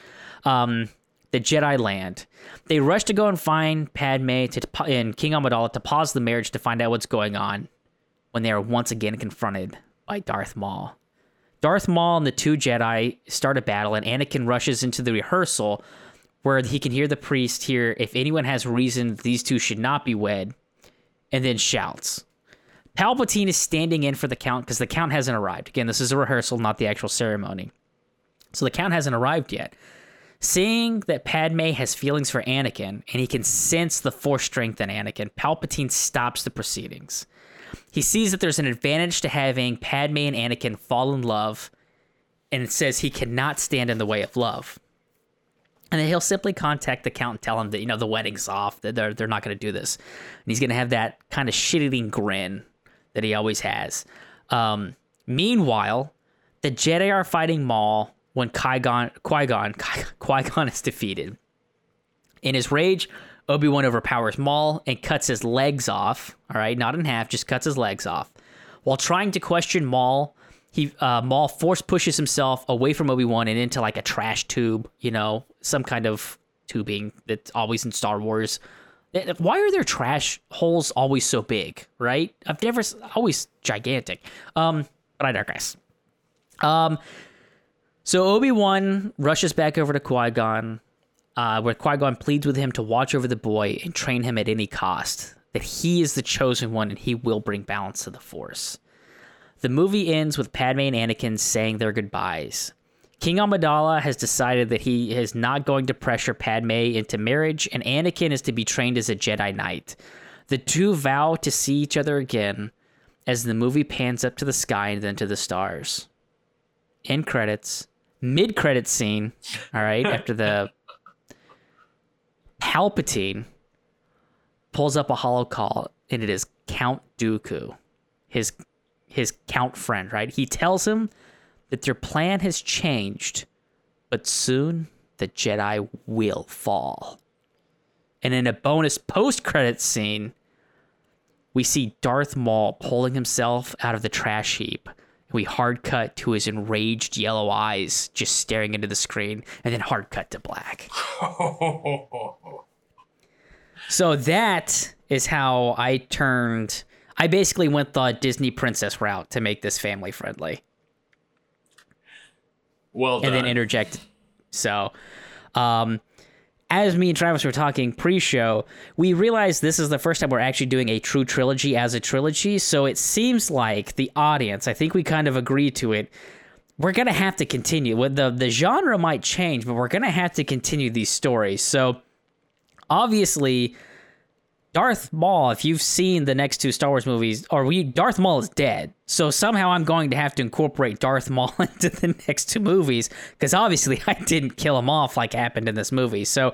Um, the Jedi land. They rush to go and find Padme to, and King Amidala to pause the marriage to find out what's going on. When they are once again confronted by Darth Maul. Darth Maul and the two Jedi start a battle, and Anakin rushes into the rehearsal where he can hear the priest hear if anyone has reason these two should not be wed, and then shouts. Palpatine is standing in for the count because the count hasn't arrived. Again, this is a rehearsal, not the actual ceremony. So the count hasn't arrived yet. Seeing that Padme has feelings for Anakin and he can sense the force strength in Anakin, Palpatine stops the proceedings. He sees that there's an advantage to having Padme and Anakin fall in love and says he cannot stand in the way of love. And then he'll simply contact the count and tell him that, you know, the wedding's off, that they're, they're not going to do this. And he's going to have that kind of shit eating grin that he always has. Um, meanwhile, the Jedi are fighting Maul when Qui-Gon, Qui-Gon, Qui-Gon is defeated. In his rage, Obi-Wan overpowers Maul and cuts his legs off. All right, not in half, just cuts his legs off. While trying to question Maul, he uh, Maul force pushes himself away from Obi-Wan and into like a trash tube, you know, some kind of tubing that's always in Star Wars. Why are their trash holes always so big, right? I've never always gigantic. Um, but I digress. Um, so Obi Wan rushes back over to Qui Gon, uh, where Qui Gon pleads with him to watch over the boy and train him at any cost. That he is the chosen one and he will bring balance to the Force. The movie ends with Padme and Anakin saying their goodbyes. King Amidala has decided that he is not going to pressure Padme into marriage, and Anakin is to be trained as a Jedi Knight. The two vow to see each other again as the movie pans up to the sky and then to the stars. End credits mid credit scene, all right, after the Palpatine pulls up a holo call, and it is Count Dooku, his his count friend, right? He tells him that their plan has changed, but soon the Jedi will fall. And in a bonus post credit scene, we see Darth Maul pulling himself out of the trash heap we hard cut to his enraged yellow eyes just staring into the screen, and then hard cut to black. so that is how I turned. I basically went the Disney princess route to make this family friendly. Well done. And then interject. So, um, as me and Travis were talking pre-show, we realized this is the first time we're actually doing a true trilogy as a trilogy. So it seems like the audience, I think we kind of agreed to it. We're gonna have to continue. The the genre might change, but we're gonna have to continue these stories. So obviously, Darth Maul, if you've seen the next two Star Wars movies, or we Darth Maul is dead. So somehow I'm going to have to incorporate Darth Maul into the next two movies because obviously I didn't kill him off like happened in this movie. So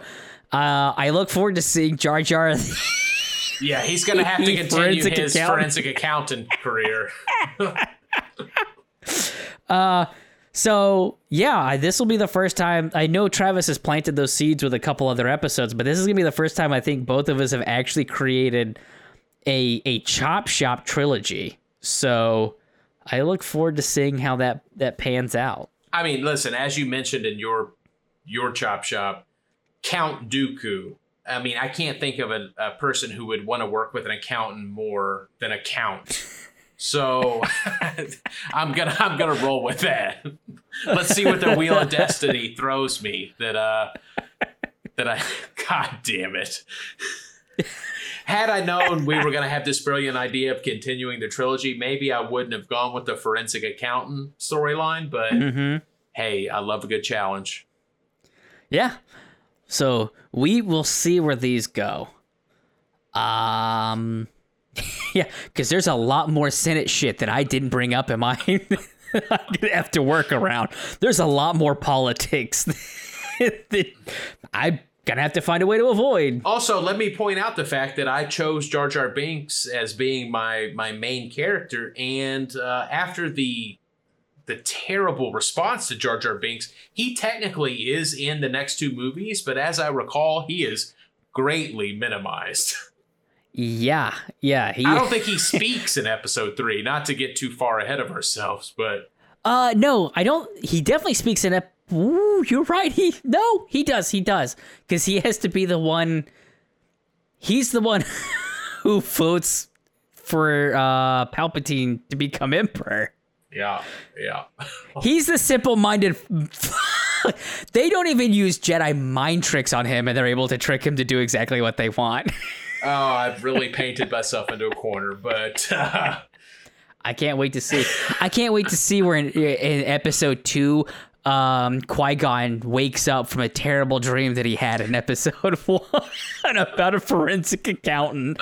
uh, I look forward to seeing Jar Jar. Yeah, he's going to have to continue Forensic his accountant. forensic accountant career. So yeah, this will be the first time. I know Travis has planted those seeds with a couple other episodes, but this is gonna be the first time I think both of us have actually created a a chop shop trilogy. So I look forward to seeing how that that pans out. I mean, listen, as you mentioned in your your chop shop, Count Dooku. I mean, I can't think of a, a person who would want to work with an accountant more than a count. So I'm gonna I'm gonna roll with that. Let's see what the wheel of destiny throws me. That uh that I God damn it. Had I known we were gonna have this brilliant idea of continuing the trilogy, maybe I wouldn't have gone with the forensic accountant storyline, but Mm-hmm. hey, I love a good challenge. Yeah. So we will see where these go. Um yeah, because there's a lot more Senate shit that I didn't bring up in my I'm gonna have to work around. There's a lot more politics that I'm gonna have to find a way to avoid. Also, let me point out the fact that I chose Jar Jar Binks as being my my main character, and uh, after the the terrible response to Jar Jar Binks, he technically is in the next two movies, but as I recall, he is greatly minimized. Yeah, yeah. He I don't think he speaks in Episode three. Not to get too far ahead of ourselves, but Uh no, I don't he definitely speaks in a Ooh, you're right. He no, he does. He does. Cuz he has to be the one he's the one who votes for uh Palpatine to become emperor. yeah, yeah. He's the simple-minded They don't even use Jedi mind tricks on him and they're able to trick him to do exactly what they want. Oh, I've really painted myself into a corner, but uh, I can't wait to see. I can't wait to see where in, in episode two, um, Qui Gon wakes up from a terrible dream that he had in episode one about a forensic accountant.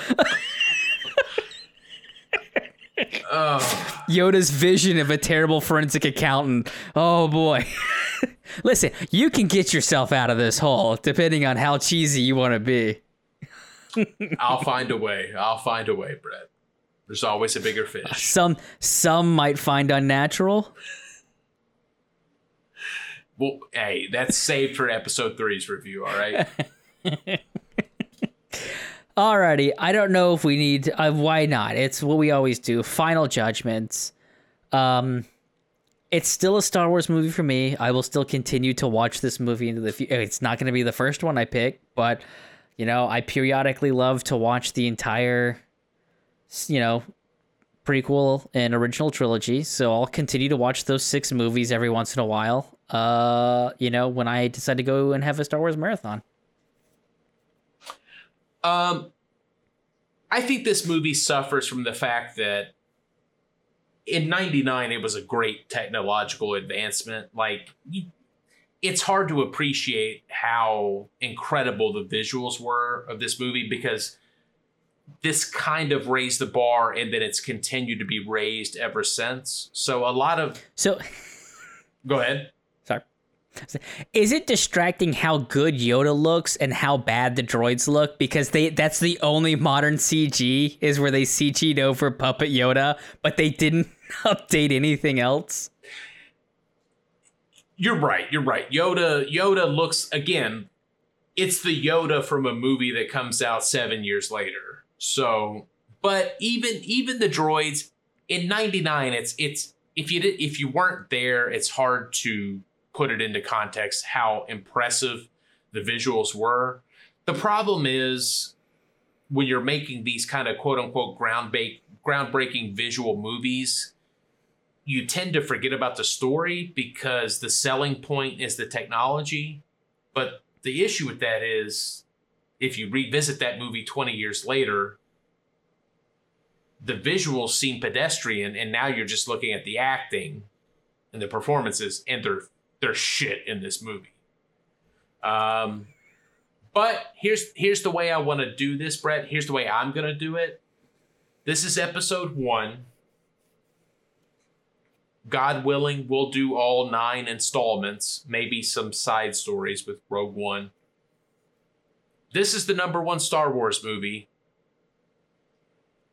oh, Yoda's vision of a terrible forensic accountant. Oh boy. Listen, you can get yourself out of this hole depending on how cheesy you want to be. I'll find a way. I'll find a way, Brett. There's always a bigger fish. Some some might find unnatural. Well, hey, that's saved for episode three's review. All right. Alrighty, I don't know if we need. Uh, why not? It's what we always do. Final judgments. Um, it's still a Star Wars movie for me. I will still continue to watch this movie into the future. It's not going to be the first one I pick, but you know, I periodically love to watch the entire, you know, prequel and original trilogy. So I'll continue to watch those six movies every once in a while. Uh, you know, when I decide to go and have a Star Wars marathon. Um, I think this movie suffers from the fact that in '99 it was a great technological advancement. Like, you, it's hard to appreciate how incredible the visuals were of this movie because this kind of raised the bar and then it's continued to be raised ever since. So a lot of So. go ahead. Sorry. Is it distracting how good Yoda looks and how bad the droids look? Because they that's the only modern CG is where they CG'd over Puppet Yoda, but they didn't update anything else. You're right. You're right. Yoda Yoda looks again. It's the Yoda from a movie that comes out seven years later. So, but even even the droids in '99, it's it's if you did, if you weren't there, it's hard to put it into context how impressive the visuals were. The problem is when you're making these kind of quote unquote ground groundbreaking visual movies, you tend to forget about the story because the selling point is the technology. But the issue with that is if you revisit that movie 20 years later, the visuals seem pedestrian, and now you're just looking at the acting and the performances, and they're they're shit in this movie. Um, But here's here's the way I want to do this, Brett. Here's the way I'm gonna do it. This is episode one. God willing, we'll do all nine installments, maybe some side stories with Rogue One. This is the number one Star Wars movie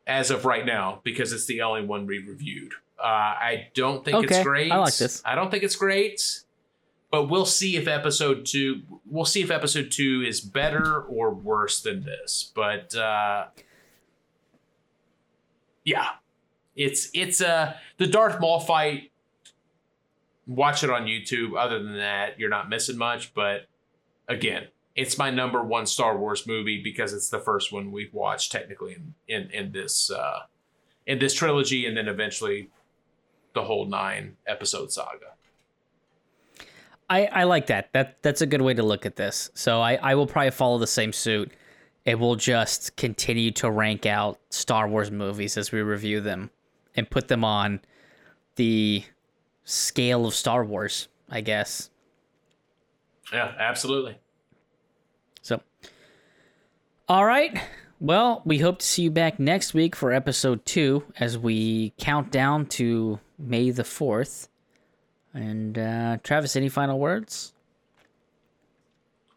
as of right now because it's the only one we reviewed. Uh, I don't think Okay, it's great. I like this. I don't think it's great, but we'll see if episode two. We'll see if episode two is better or worse than this. But uh, yeah, it's it's uh the Darth Maul fight. Watch it on YouTube. Other than that, you're not missing much. But again, it's my number one Star Wars movie because it's the first one we've watched technically in in, in this uh, in this trilogy, and then eventually the whole nine episode saga. I, I like that. That that's a good way to look at this. So I, I will probably follow the same suit. It will just continue to rank out Star Wars movies as we review them and put them on the scale of Star Wars, I guess. Yeah, absolutely. So All right. Well, we hope to see you back next week for episode 2 as we count down to May the 4th. And uh Travis, any final words?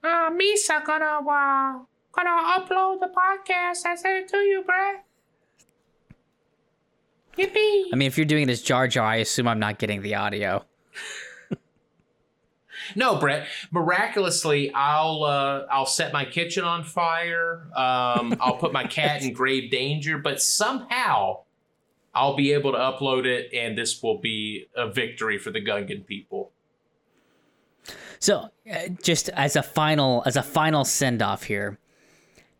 Uh, Misa gonna, uh, gonna upload the podcast. I sent it to you, bruh. Yippee! I mean, if you're doing this Jar Jar, I assume I'm not getting the audio. No, Brett. Miraculously, I'll uh, I'll set my kitchen on fire. Um, I'll put my cat in grave danger, but somehow I'll be able to upload it, and this will be a victory for the Gungan people. So, uh, just as a final as a final send off here,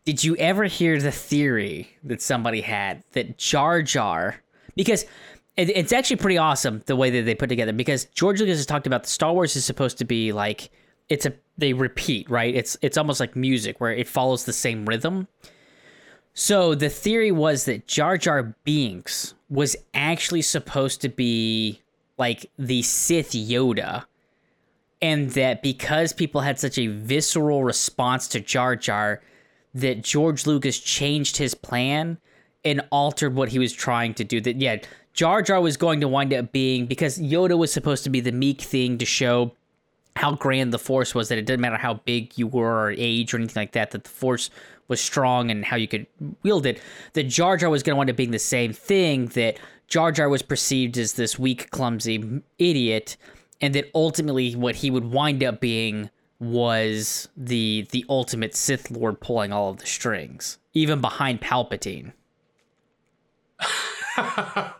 did you ever hear the theory that somebody had that Jar Jar because it, it's actually pretty awesome the way that they put together because George Lucas has talked about the Star Wars is supposed to be like it's a they repeat, right? It's it's almost like music where it follows the same rhythm. So the theory was that Jar Jar Binks was actually supposed to be like the Sith Yoda and that because people had such a visceral response to Jar Jar, that George Lucas changed his plan and altered what he was trying to do. That yeah, Jar Jar was going to wind up being because Yoda was supposed to be the meek thing to show how grand the force was that it didn't matter how big you were or age or anything like that that the force was strong and how you could wield it that jar jar was going to wind up being the same thing that jar jar was perceived as this weak clumsy idiot and that ultimately what he would wind up being was the the ultimate sith lord pulling all of the strings even behind palpatine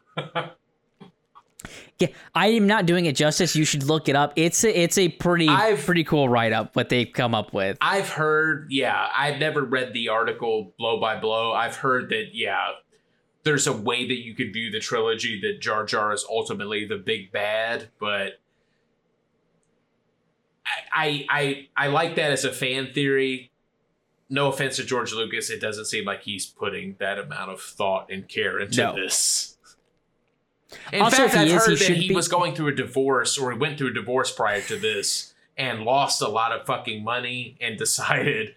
Yeah, I am not doing it justice. You should look it up. It's a, it's a pretty I've- pretty cool write up what they've come up with. I've heard, yeah, I've never read the article blow by blow. I've heard that, yeah, there's a way that you could view the trilogy that Jar Jar is ultimately the big bad, but I I I, I like that as a fan theory. No offense to George Lucas, it doesn't seem like he's putting that amount of thought and care into No. this. In Also, fact, I've is, he heard that he be- was going through a divorce or he went through a divorce prior to this and lost a lot of fucking money and decided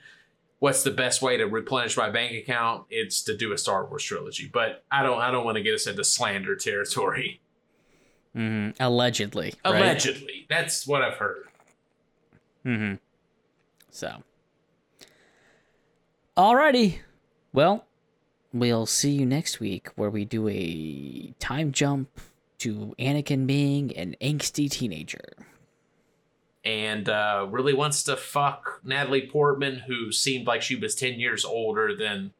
what's the best way to replenish my bank account? It's to do a Star Wars trilogy. But I don't I don't want to get us into slander territory. Mhm, Allegedly, right? Allegedly. That's what I've heard. Mm-hmm. So, alrighty. Well, we'll see you next week where we do a time jump to Anakin being an angsty teenager. And uh, really wants to fuck Natalie Portman, who seemed like she was 10 years older than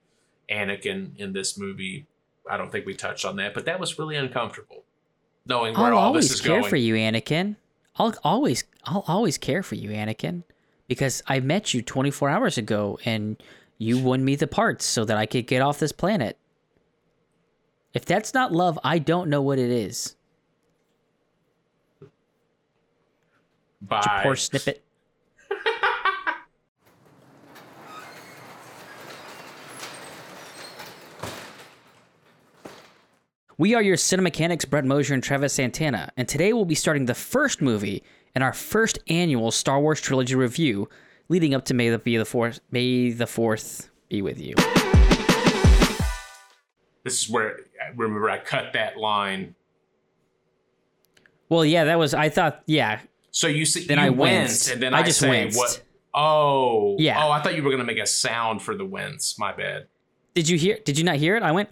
Anakin in this movie. I don't think we touched on that, but that was really uncomfortable. Knowing where I'll all always this is care for you, Anakin. I'll always, I'll always care for you, Anakin, because I met you 24 hours ago and you won me the parts so that I could get off this planet. If that's not love, I don't know what it is. Bye. Poor snippet. We are your Cinemechanics, Brett Mosier and Travis Santana, and today we'll be starting the first movie in our first annual Star Wars trilogy review, leading up to May the be the fourth. May the fourth be with you. This is where I remember I cut that line. Well, yeah, that was. I thought, yeah, So you see, Then you I winced, and then I I, just say winced. what? Oh, Yeah. Oh, I thought you were gonna make a sound for the wince. My bad. Did you hear? Did you not hear it? I went.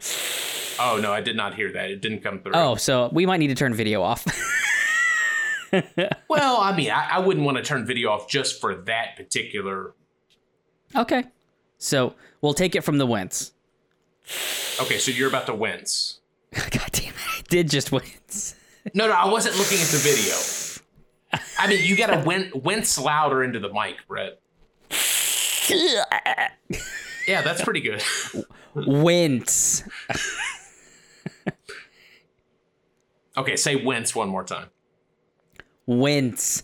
Oh no, I did not hear that. It didn't come through. Oh, so we might need to turn video off. well, I mean, I, I wouldn't want to turn video off just for that particular. okay, so we'll take it from the wince. Okay, so you're about to wince. God damn it! I did just wince. No, no, I wasn't looking at the video. I mean, you gotta win, wince louder into the mic, Brett. Yeah, that's pretty good. wince. Okay, say wince one more time. Wince.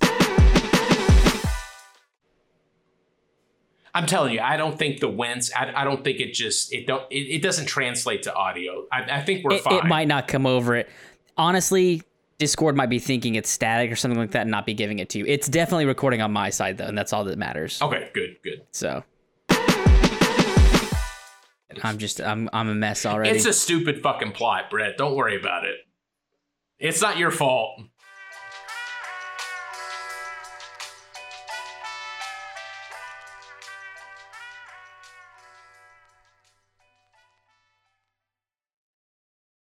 I'm telling you, I don't think the wince. I, I don't think it just it don't it, it doesn't translate to audio. I, I think we're It, fine. it might not come over it. Honestly, Discord might be thinking it's static or something like that, and not be giving it to you. It's definitely recording on my side though, and that's all that matters. Okay, good, good. So. I'm just I'm I'm a mess already. It's a stupid fucking plot, Brett. Don't worry about it. It's not your fault.